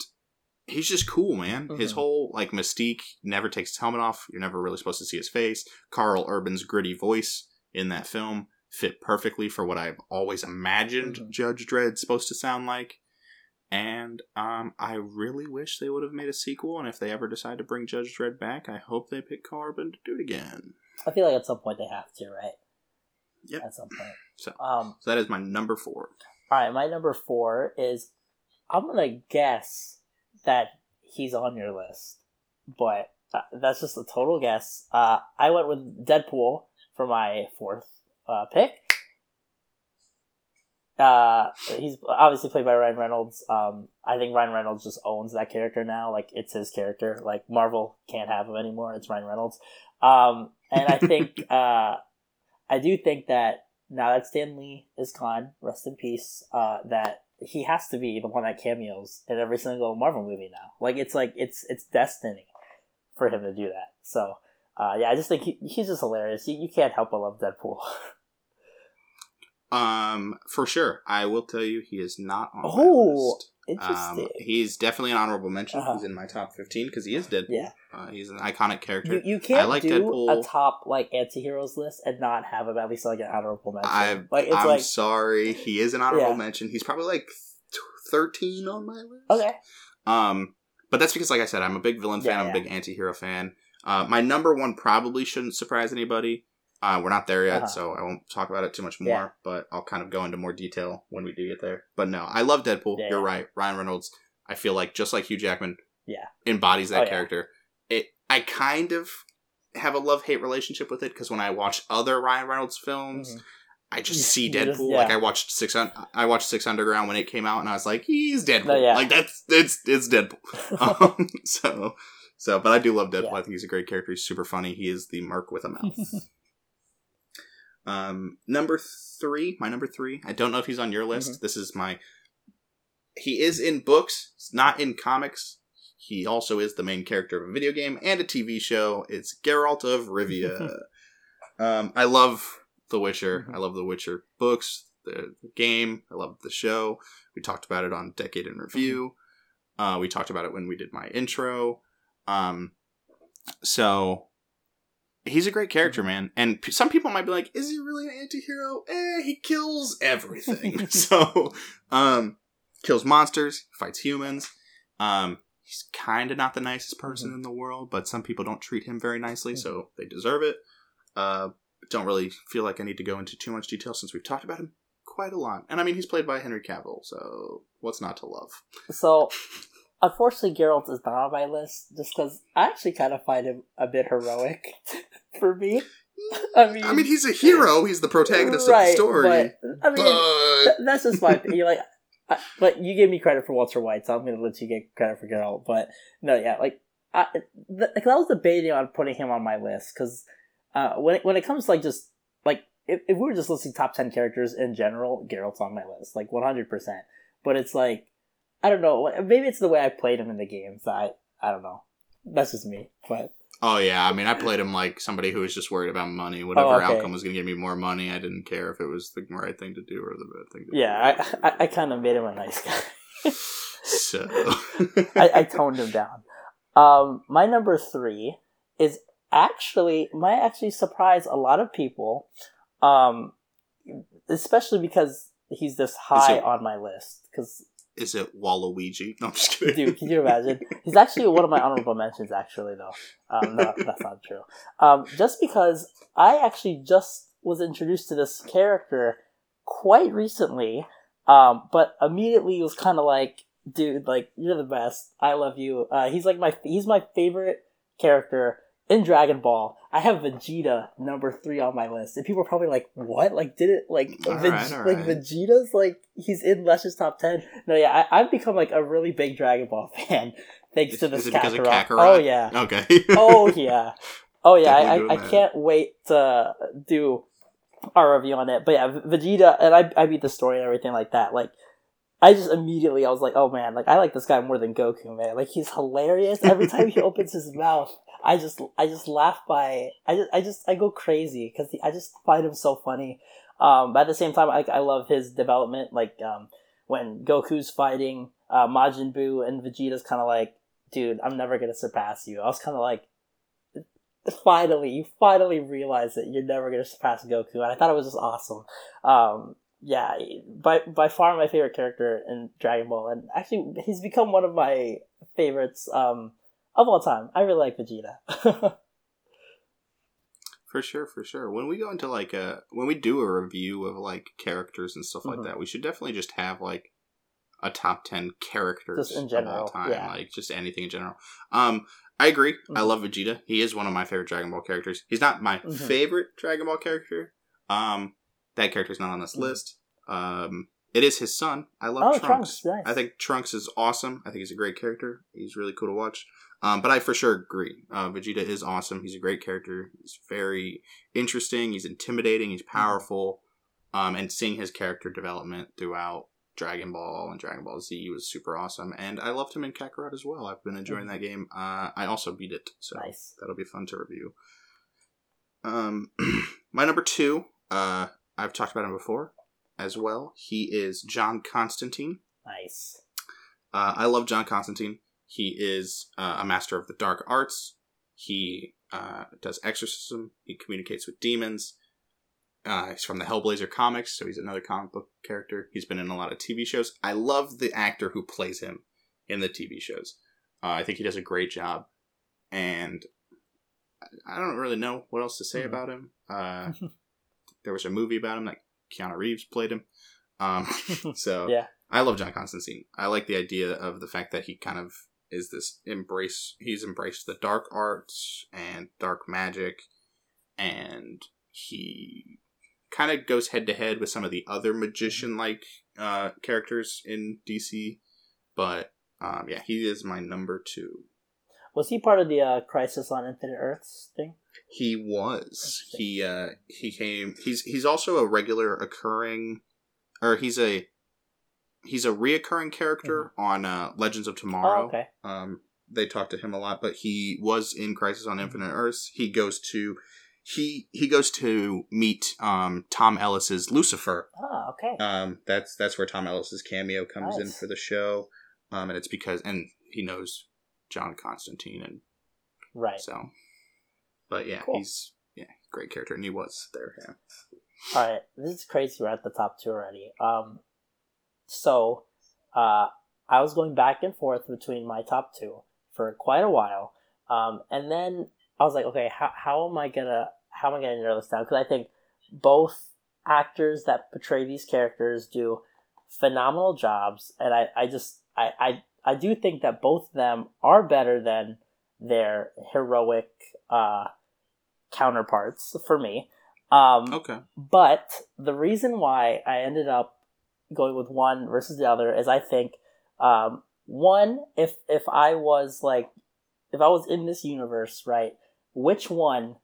he's just cool man. His Mhm. whole like mystique never takes his helmet off. You're never really supposed to see his face. Karl Urban's gritty voice in that film fit perfectly for what i've always imagined Mhm. judge dredd's supposed to sound like and um, I really wish they would have made a sequel. And if they ever decide to bring Judge Dredd back, I hope they pick Karl Urban to do it again. I feel like at some point they have to, right? Yep. At some point. So, Um. so that is my number four. All right, my number four is I'm gonna guess that he's on your list, but uh, that's just a total guess. Uh, I went with Deadpool for my fourth uh, pick. Uh, he's obviously played by Ryan Reynolds. Um, I think Ryan Reynolds just owns that character now. Like it's his character. Like Marvel can't have him anymore. It's Ryan Reynolds. Um, and I think uh, I do think that now that Stan Lee is gone, rest in peace. Uh, that he has to be the one that cameos in every single Marvel movie now. Like it's like it's it's destiny for him to do that. So uh, yeah, I just think he, he's just hilarious. You, you can't help but love Deadpool. Um, for sure, I will tell you he is not on Oh, my list. Interesting. Um, he's definitely an honorable mention. Uh-huh. He's in my top fifteen because he is Deadpool. Yeah. uh, he's an iconic character. you, you can't I like do Deadpool. a top like anti-heroes list and not have him at least like an honorable mention. I, like it's I'm like sorry, he is an honorable Yeah. mention. He's probably like thirteen on my list. okay. Um, but that's because, like I said, I'm a big villain fan. Yeah, I'm yeah. a big anti-hero fan. Uh, my number one probably shouldn't surprise anybody. Uh, we're not there yet, Uh-huh. so I won't talk about it too much more. Yeah. But I'll kind of go into more detail when we do get there. But no, I love Deadpool. Yeah, You're yeah. right, Ryan Reynolds. I feel like just like Hugh Jackman, Yeah. embodies that Oh, yeah. character. It. I kind of have a love hate relationship with it because when I watch other Ryan Reynolds films. Mhm. I just see Deadpool. just- Like. I watched six. Un- I watched Six Underground when it came out, and I was like, "He's Deadpool." No, yeah. Like that's it's it's Deadpool. um, so so, but I do love Deadpool. Yeah. I think he's a great character. He's super funny. He is the Merc with a mouth. um, number three, my number three. I don't know if he's on your list. Mm-hmm. This is my. He is in books. Not in comics. He also is the main character of a video game and a TV show. It's Geralt of Rivia. um, I love The Witcher. Mhm. I love The Witcher books, the, the game. I love the show. We talked about it on Decade in Review. Uh, we talked about it when we did my intro. Um, so he's a great character, man. And p- some people might be like, "Is he really an anti-hero?" Eh, he kills everything. so, um, kills monsters, fights humans. Um, he's kind of not the nicest person in the world, but some people don't treat him very nicely, so they deserve it. Uh, don't really feel like I need to go into too much detail since we've talked about him quite a lot. And I mean, he's played by Henry Cavill, so what's not to love? So, unfortunately, Geralt is not on my list just because I actually kind of find him a bit heroic for me. I mean, I mean, he's a hero. He's the protagonist right, of the story. But, I mean, but th- that's just my you like. I, but you gave me credit for Walter White, so I'm going to let you get credit for Geralt. But no, yeah, like I, th- like I was debating on putting him on my list because uh, when it, when it comes to like just like if, if we were just listing top ten characters in general, Geralt's on my list, like 100. percent But it's like I don't know, maybe it's the way I played him in the games. I I don't know. That's just me, but Oh yeah, I mean, I played him like somebody who was just worried about money. Whatever Oh, okay. outcome was going to give me more money, I didn't care if it was the right thing to do or the bad thing to yeah, I I, I kind of made him a nice guy. So, I, I toned him down. Um, my number three is actually might actually surprise a lot of people, um, especially because he's this high it- on my list. Because is it Waluigi? No, I'm just kidding. dude, can you imagine? He's actually one of my honorable mentions. Actually, though, um, no, that's not true. Um, just because I actually just was introduced to this character quite recently, um, but immediately was kind of like, dude, like you're the best. I love you. Uh, he's like my he's my favorite character in Dragon Ball. I have Vegeta number three on my list, and people are probably like, "What? Like, did it like All right, like right. Vegeta's like he's in Lesz's top ten? No, yeah, I, I've become like a really big Dragon Ball fan thanks Is, to this is it because of Kakarot. Kakarot? Oh yeah, Okay. oh yeah, oh yeah. I, I, I can't wait to do our review on it. But yeah, Vegeta, and I I beat the story and everything like that. Like. I just immediately I was like, oh man, like I like this guy more than Goku, man. Like he's hilarious. Every time he opens his mouth, I just I just laugh by I just I just I go crazy because I just find him so funny. Um, but at the same time, I I love his development. Like um, when Goku's fighting uh, Majin Buu and Vegeta's kind of like, dude, I'm never gonna surpass you. I was kind of like, finally, you finally realize that you're never gonna surpass Goku, and I thought it was just awesome. Um, yeah, by by far my favorite character in Dragon Ball, and actually he's become one of my favorites um, of all time. I really like Vegeta. For sure, for sure. When we go into like a when we do a review of like characters and stuff Mhm. like that, we should definitely just have like a top ten characters Just in of all general, time, yeah. like just anything in general. Um, I agree. I Mhm. love Vegeta. He is one of my favorite Dragon Ball characters. He's not my Mhm. favorite Dragon Ball character. Um, that character's not on this Mhm. list. Um, it is his son. I love Oh, Trunks. Trunks, nice. I think Trunks is awesome. I think he's a great character. He's really cool to watch. Um, but I for sure agree. Uh, Vegeta is awesome. He's a great character. He's very interesting. He's intimidating. He's powerful. Um, and seeing his character development throughout Dragon Ball and Dragon Ball Z was super awesome. And I loved him in Kakarot as well. I've been enjoying that game. Uh, I also beat it, so Nice. that'll be fun to review. Um, my number two, uh, I've talked about him before as well. He is John Constantine. nice. Uh, I love John Constantine. He is uh, a master of the dark arts. He uh, does exorcism. He communicates with demons. Uh, he's from the Hellblazer comics, so he's another comic book character. He's been in a lot of TV shows. I love the actor who plays him in the TV shows. Uh, I think he does a great job, and I- don't really know what else to say Mhm. about him. Uh, there was a movie about him that Keanu Reeves played him. Um, so Yeah. I love John Constantine. I like the idea of the fact that he kind of is this embrace. He's embraced the dark arts and dark magic, and he kind of goes head to head with some of the other magician like uh, characters in DC. But um, yeah, he is my number two. Was he part of the uh, Crisis on Infinite Earths thing? He was. He uh he came he's he's also a regular occurring or he's a he's a reoccurring character on uh Legends of Tomorrow. Oh, okay. Um they talk to him a lot, but he was in Crisis on Infinite Earths. He goes to he he goes to meet um Tom Ellis's Lucifer. Ah, okay. Um that's that's where Tom Ellis's cameo comes in for the show. Um and it's because and he knows John Constantine and right. so, but yeah, Cool. he's yeah, great character, and he was there. Yeah. All right, this is crazy. We're at the top two already. Um, so, uh, I was going back and forth between my top two for quite a while. Um, and then I was like, okay, how, how am I gonna how am I gonna narrow this down? Because I think both actors that portray these characters do phenomenal jobs, and I, I just I, I I do think that both of them are better than their heroic uh, counterparts for me. Um, Okay. but the reason why I ended up going with one versus the other is I think um, one if if I was like if I was in this universe, right, which one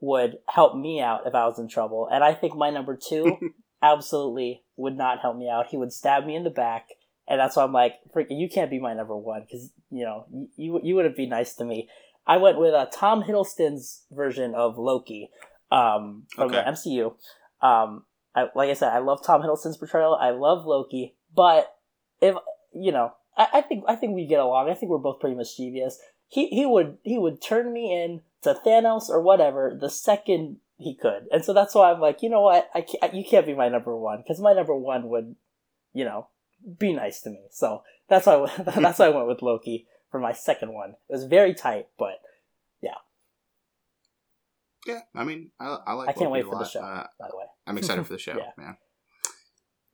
would help me out if I was in trouble? And I think my number two absolutely would not help me out. He would stab me in the back and that's why I'm like, freaking, you can't be my number one because you know you, you wouldn't be nice to me. I went with uh, Tom Hiddleston's version of Loki um, from the MCU. Um, I, like I said, I love Tom Hiddleston's portrayal. I love Loki, but if you know, I, I think I think we get along. I think we're both pretty mischievous. He he would he would turn me in to Thanos or whatever the second he could, and so that's why I'm like, you know what, I can't, you can't be my number one because my number one would, you know, be nice to me. So that's why that's why I went with Loki for my second one. It was very tight, but Yeah, I mean, I, I like. I can't Loki wait for the show. Uh, by the way, I'm excited for the show, Yeah. man.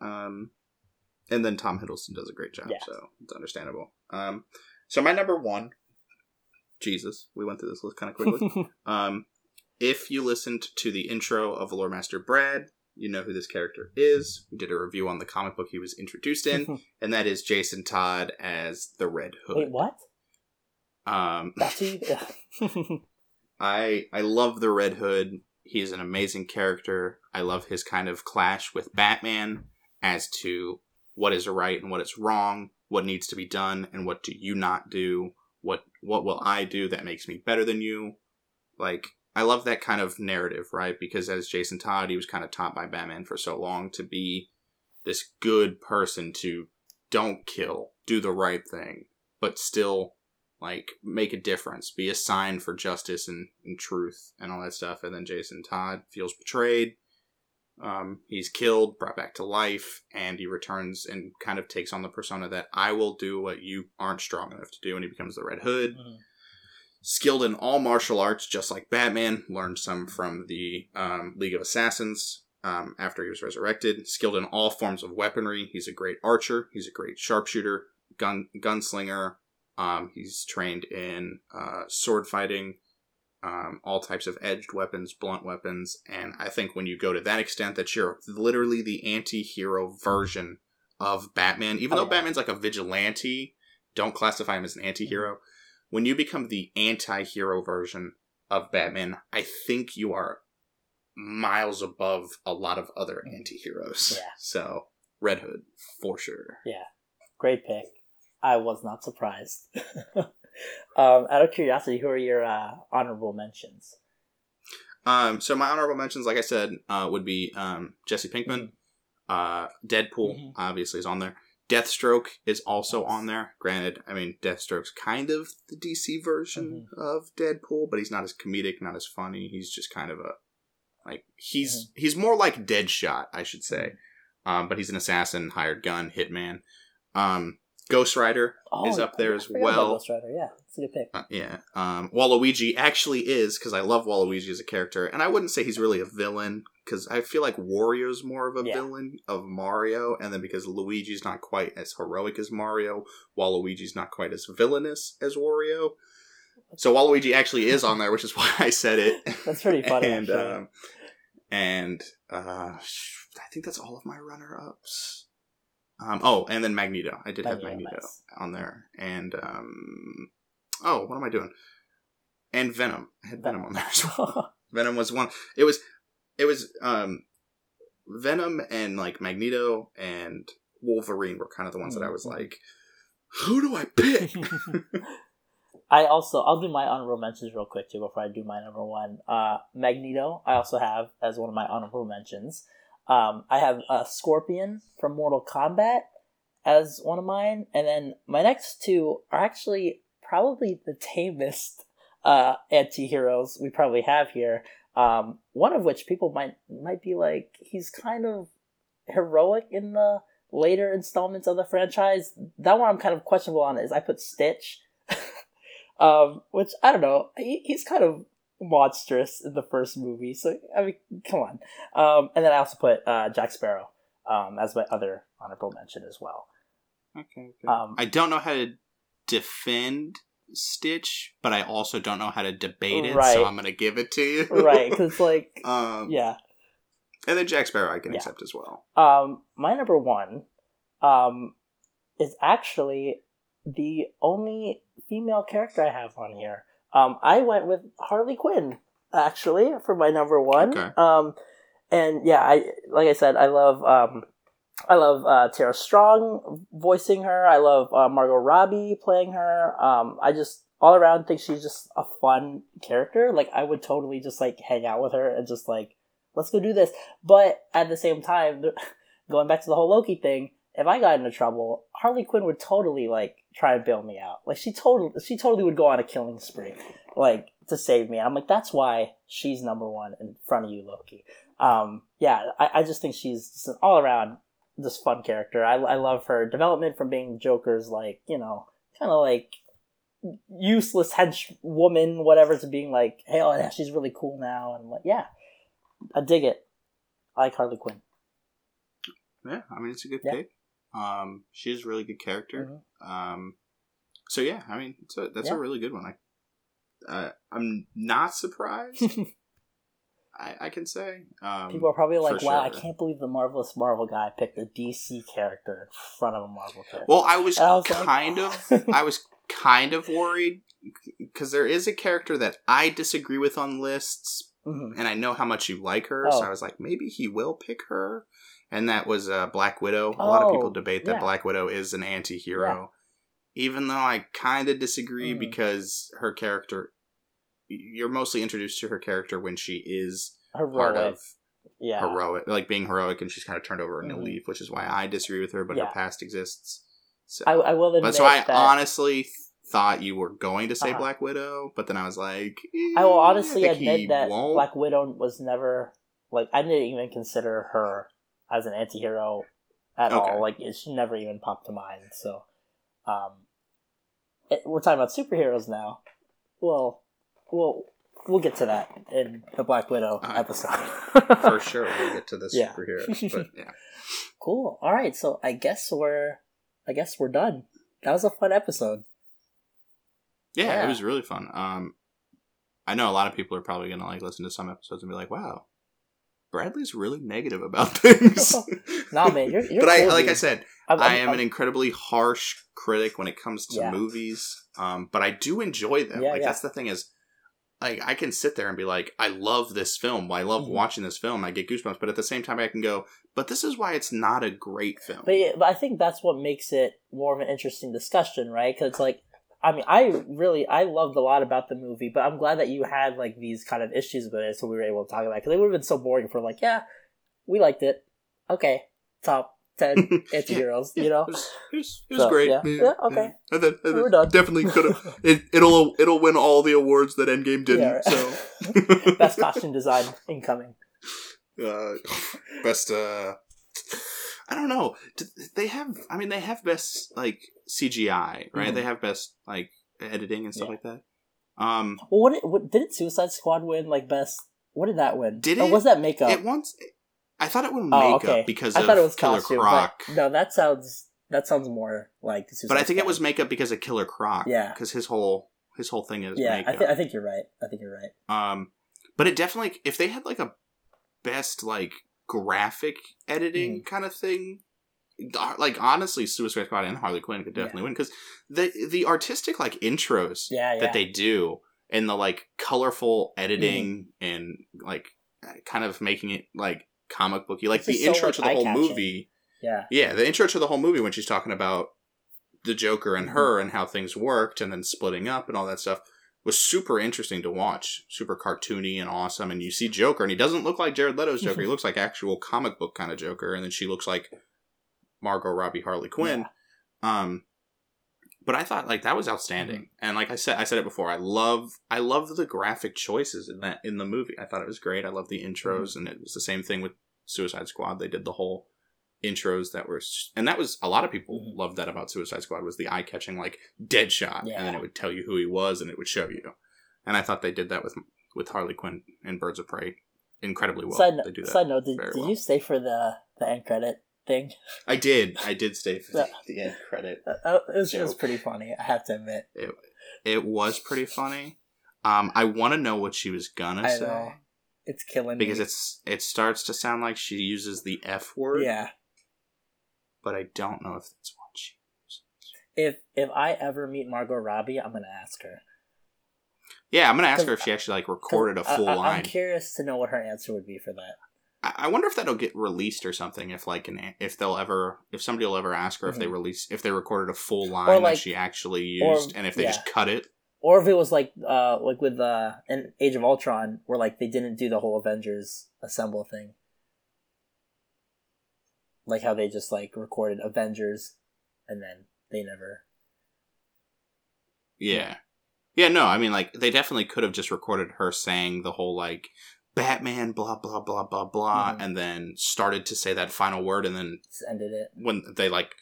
Um, and then Tom Hiddleston does a great job, Yeah. so it's understandable. Um, so my number one, Jesus, we went through this list kind of quickly. um, if you listened to the intro of Lore Master Brad, you know who this character is. We did a review on the comic book he was introduced in, and that is Jason Todd as the Red Hood. wait, what? Um, That's who. I I love the Red Hood. He's an amazing character. I love his kind of clash with Batman as to what is right and what is wrong, what needs to be done and what do you not do, what what will I do that makes me better than you? Like I love that kind of narrative, right? Because as Jason Todd, he was kind of taught by Batman for so long to be this good person to don't kill, do the right thing, but still like make a difference, be a sign for justice and, and truth and all that stuff. And then Jason Todd feels betrayed. Um, he's killed, brought back to life, and he returns and kind of takes on the persona that I will do what you aren't strong enough to do, and he becomes the Red Hood. Mhm. Skilled in all martial arts, just like Batman, learned some from the um, League of Assassins um, after he was resurrected. Skilled in all forms of weaponry. He's a great archer. He's a great sharpshooter, gun gunslinger. Um, he's trained in uh, sword fighting, um, all types of edged weapons, blunt weapons, and I think when you go to that extent, that you're literally the anti-hero version of Batman. Even Oh, though. Batman's like a vigilante, don't classify him as an anti-hero. When you become the anti-hero version of Batman, I think you are miles above a lot of other anti-heroes. Yeah. So Red Hood for sure. Yeah. Great pick. I was not surprised. um, out of curiosity, who are your uh, honorable mentions? Um, so my honorable mentions, like I said, uh, would be um, Jesse Pinkman, uh, Deadpool, Mhm. obviously is on there. Deathstroke is also Nice. on there. Granted, I mean Deathstroke's kind of the DC version of Deadpool, but he's not as comedic, not as funny. He's just kind of a like he's he's more like Deadshot, I should say. Um, but he's an assassin, hired gun, hitman. Um, Ghost Rider is up there I as well. Ghost Rider. Yeah, it's a good pick. Uh, yeah. Um, Waluigi actually is because I love Waluigi as a character, and I wouldn't say he's really a villain because I feel like Wario's more of a Yeah. villain of Mario, and then because Luigi's not quite as heroic as Mario, Waluigi's not quite as villainous as Wario. So Waluigi actually is on there, which is why I said it. That's pretty funny. and um, and uh, I think that's all of my runner ups. Um, oh, and then Magneto. I did have Magneto, nice. on there, and um, oh, what am I doing? And Venom. I had Venom, on there. as well. Venom was one. It was, it was um, Venom and like Magneto and Wolverine were kind of the ones that I was Mhm. like, who do I pick? I also I'll do my honorable mentions real quick too before I do my number one. Uh, Magneto I also have as one of my honorable mentions. Um, I have a Scorpion from Mortal Kombat as one of mine, and then my next two are actually probably the tamest uh, anti-heroes we probably have here. Um, one of which people might might be like he's kind of heroic in the later installments of the franchise. That one I'm kind of questionable on is I put Stitch. um, which I don't know. He, he's kind of monstrous in the first movie, so I mean, come on. Um, and then I also put uh, Jack Sparrow um, as my other honorable mention as well. okay, Um, I don't know how to defend Stitch, but I also don't know how to debate it, Right. so I'm going to give it to you. right, because like um, yeah. And then Jack Sparrow I can Yeah. accept as well. Um, my number one, um, is actually the only female character I have on here. Um, I went with Harley Quinn actually for my number one. Okay. Um, and yeah, I like I said, I love um, I love uh, Tara Strong voicing her. I love uh, Margot Robbie playing her. Um, I just all around think she's just a fun character. Like I would totally just like hang out with her and just like let's go do this. But at the same time, going back to the whole Loki thing, if I got into trouble, Harley Quinn would totally like try to bail me out. Like she totally she totally would go on a killing spree, like to save me. I'm like that's why she's number one in front of you, Loki. Um, yeah, I, I just think she's just an all around just fun character. I, I love her development from being Joker's like you know kind of like useless hench woman, whatever, to being like, hey, oh yeah, she's really cool now, and like yeah, I dig it. I like Harley Quinn. Yeah, I mean it's a good Yeah. pick. Um, she's a really good character. Mhm. Um, so yeah, I mean it's a, that's Yeah. a really good one. I, uh, I'm not surprised. I, I can say. Um, People are probably like, wow, I can't believe the marvelous Marvel guy picked a DC character in front of a Marvel character. Well, I was, I was like- kind of, I was kind of worried because there is a character that I disagree with on lists, Mhm. and I know how much you like her, so Oh. I was like, maybe he will pick her. And that was uh, Black Widow. A lot of people Oh, debate that yeah. Black Widow is an anti-hero, even though I kind of disagree Mm. because her character, you're mostly introduced to her character when she is part Heroic. of yeah. heroic, like being heroic, and she's kind of turned over a new Mhm. leaf, which is why I disagree with her. But Yeah. her past exists. So. I, I will admit But so I that honestly thought you were going to say Uh-huh. Black Widow, but then I was like, I will eh, honestly think he admit that won't. Black Widow was never like I didn't even consider her as an anti-hero at Okay. all. Like it, she never even popped to mind. So, um, it, we're talking about superheroes now. Well, we'll we'll get to that in the Black Widow Uh, episode for sure we'll get to the Yeah. superheroes, but yeah, Cool. All right. So I guess we're I guess we're done. That was a fun episode. yeah, Yeah. it was really fun. Um, I know a lot of people are probably gonna like listen to some episodes and be like, "Wow, Bradley's really negative about things." Nah, man, you're- you're but I, like I said, I'm, I I'm- I'm- an incredibly harsh critic when it comes to Yeah. movies. Um, but I do enjoy them. Yeah, like yeah. that's the thing is, like I can sit there and be like, I love this film. I love Mhm. watching this film. I get goosebumps. But at the same time, I can go, but this is why it's not a great film. But, yeah, but I think that's what makes it more of an interesting discussion, right? Because like, I mean, I really I loved a lot about the movie, but I'm glad that you had like these kind of issues with it, so we were able to talk about it. Because it would have been so boring for like, yeah, we liked it, okay, top ten anti-heroes, you know? It was, it was, it was So, great. yeah. Yeah, okay. And then, and We're done. Definitely could have. It, it'll it'll win all the awards that Endgame didn't. Yeah, right. So Best costume design incoming. uh, best uh i don't know they have i mean they have best like cgi right Mhm. they have best like editing and stuff Yeah. like that um Well, what, did, what didn't Suicide Squad win like best? What did that win? Did Or it? was that makeup? it once i thought it would oh, makeup okay. because I of thought it was killer costume, croc no, that sounds that sounds more like Suicide but i think it was makeup because of killer croc Yeah. because his whole his whole thing is Yeah, I, th- I think you're right. I think you're right. Um, but it definitely if they had like a best like graphic editing Mm. kind of thing, like honestly, Suicide Squad and Harley Quinn could definitely win because the the artistic like intros Yeah, yeah. that they do and the like colorful editing Mm-hmm. and like kind of making it like comic booky, like It's the just so, intro like, to the whole movie. yeah. Yeah, the intro to the whole movie when she's talking about the Joker and Mhm. her and how things worked and then splitting up and all that stuff was super interesting to watch. Super cartoony and awesome. And you see Joker and he doesn't look like Jared Leto's Joker. he looks like actual comic book kind of Joker. And then she looks like Margot Robbie Harley Quinn. Um but I thought like that was outstanding. Mm-hmm. And like I said I said it before, I love I love the graphic choices in that in the movie. I thought it was great. I love the intros Mm-hmm. and it was the same thing with Suicide Squad. They did the whole intros that were and that was a lot of people Mhm. loved that about Suicide Squad was the eye catching like Deadshot Yeah. and then it would tell you who he was and it would show you. And I thought they did that with with Harley Quinn in Birds of Prey incredibly well. side, they do note, that. side note, did, did well. you stay for the the end credit thing? I did. I did stay for Yeah. the end credit. Uh, uh, it, was, it was pretty funny. I have to admit. It was pretty funny. Um, I want to know what she was gonna I say know. It's killing me. because me. it's it starts to sound like she uses the F word. yeah. but I don't know if that's what she. If if I ever meet Margot Robbie, I'm gonna ask her. Yeah, I'm gonna ask her if she actually like recorded a full I, I, line. I'm curious to know what her answer would be for that. I wonder if that'll get released or something. If like an if they'll ever if somebody will ever ask her if they Mhm. release if they recorded a full line like- that she actually or- used, and if they yeah. just cut it. or if it was like uh like with uh in Age of Ultron where like they didn't do the whole Avengers assemble thing. Like how they just like recorded Avengers and then they never Yeah. Yeah, no, I mean like they definitely could have just recorded her saying the whole like Batman blah blah blah blah blah Mhm. and then started to say that final word and then just ended it. when they like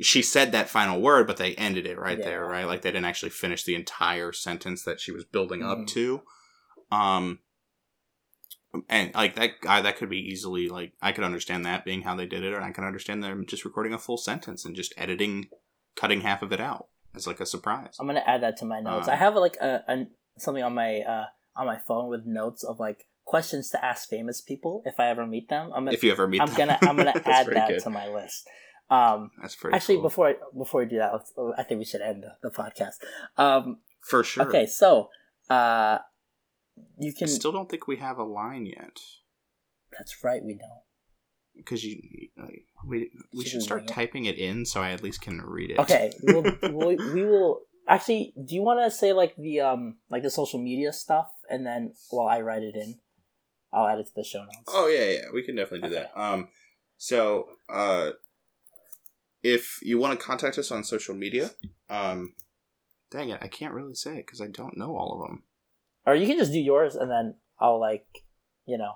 she said that final word but they ended it right Yeah. there, right? Like they didn't actually finish the entire sentence that she was building Mhm. up to. Um and like that guy that could be easily like I could understand that being how they did it, or I can understand them just recording a full sentence and just editing cutting half of it out as like a surprise. I'm gonna add that to my notes. Uh, I have like a, a something on my uh on my phone with notes of like questions to ask famous people if I ever meet them. I'm gonna if you ever meet I'm them. gonna I'm gonna add that good. to my list. Um, That's pretty actually, cool. before before we do that, let's, I think we should end the, the podcast. Um, for sure. Okay, so uh, you I can. still don't think we have a line yet That's right, we don't. because you like, we we Should should start wing it? typing it in so I at least can read it. Okay, we'll, we'll, we will actually. Do you want to say like the um like the social media stuff, and then while I write it in, I'll add it to the show notes. Oh yeah, yeah, we can definitely do Okay. that. Um, so uh, if you want to contact us on social media, um, dang it, I can't really say it because I don't know all of them. Or you can just do yours, and then I'll like, you know.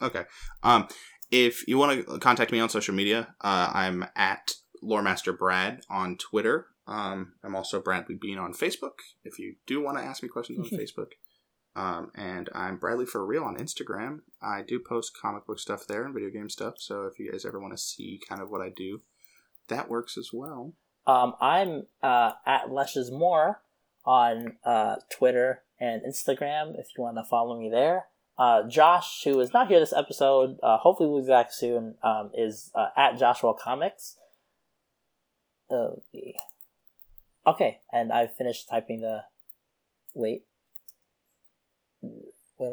Okay. Um, if you want to contact me on social media, uh, I'm at Loremaster Brad on Twitter. Um, I'm also Bradley Bean on Facebook. If you do want to ask me questions on Facebook, um, and I'm Bradley for real on Instagram. I do post comic book stuff there and video game stuff. So if you guys ever want to see kind of what I do, that works as well. Um, I'm uh, at Lesz Is More on uh, Twitter and Instagram if you want to follow me there. Uh, Josh, who is not here this episode, uh, hopefully will be back soon, um, is uh, at Joshua Comics. Uh, okay, and I finished typing the. Wait. Uh,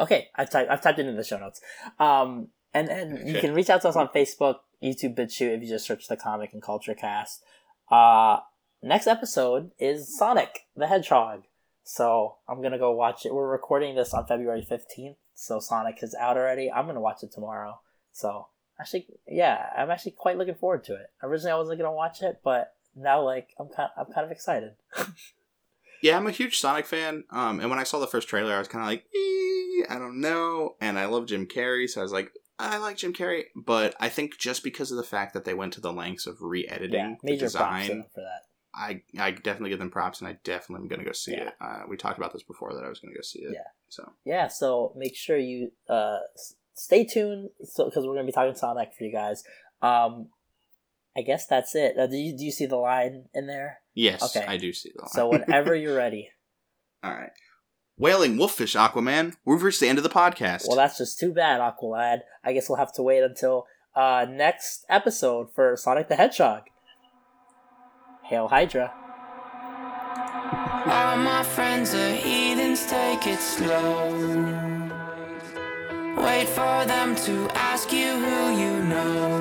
Okay, I've typed, I've typed it in the show notes. Um, and then you can reach out to us on Facebook, YouTube, BitChute if you just search the Comic and Culture Cast. Uh, next episode is Sonic the Hedgehog. So I'm gonna go watch it. We're recording this on February 15th, so Sonic is out already. I'm gonna watch it tomorrow. So actually, yeah, I'm actually quite looking forward to it. Originally, I wasn't gonna watch it, but now like I'm kind, I'm kind of excited. Yeah, I'm a huge Sonic fan. Um, and when I saw the first trailer, I was kind of like, "Eh, I don't know. And I love Jim Carrey, so I was like, I like Jim Carrey. But I think just because of the fact that they went to the lengths of re-editing yeah, the design, for that. I I definitely give them props, and I definitely am gonna go see Yeah. it. Uh, we talked about this before that I was gonna go see it. Yeah. So yeah so make sure you uh stay tuned so because we're gonna be talking sonic for you guys um i guess that's it uh, do, you, do you see the line in there yes, Okay. I do see that. so whenever you're ready all right. Wailing Wolffish Aquaman, we've reached the end of the podcast. well that's just too bad aqualad i guess we'll have to wait until uh next episode for sonic the hedgehog hail hydra All my friends are heathens, take it slow. Wait for them to ask you who you know.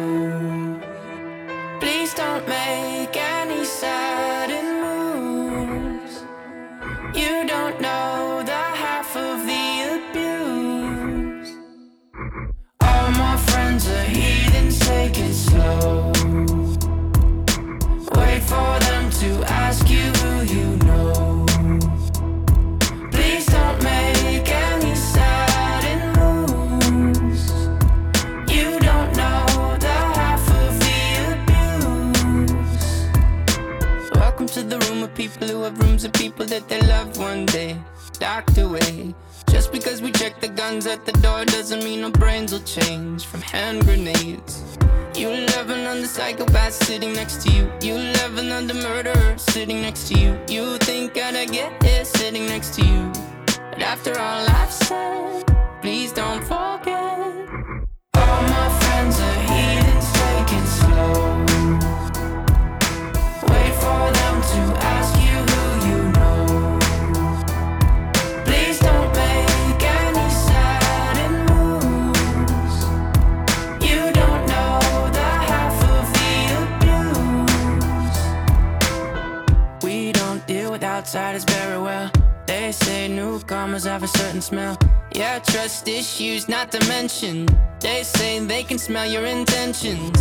Intentions.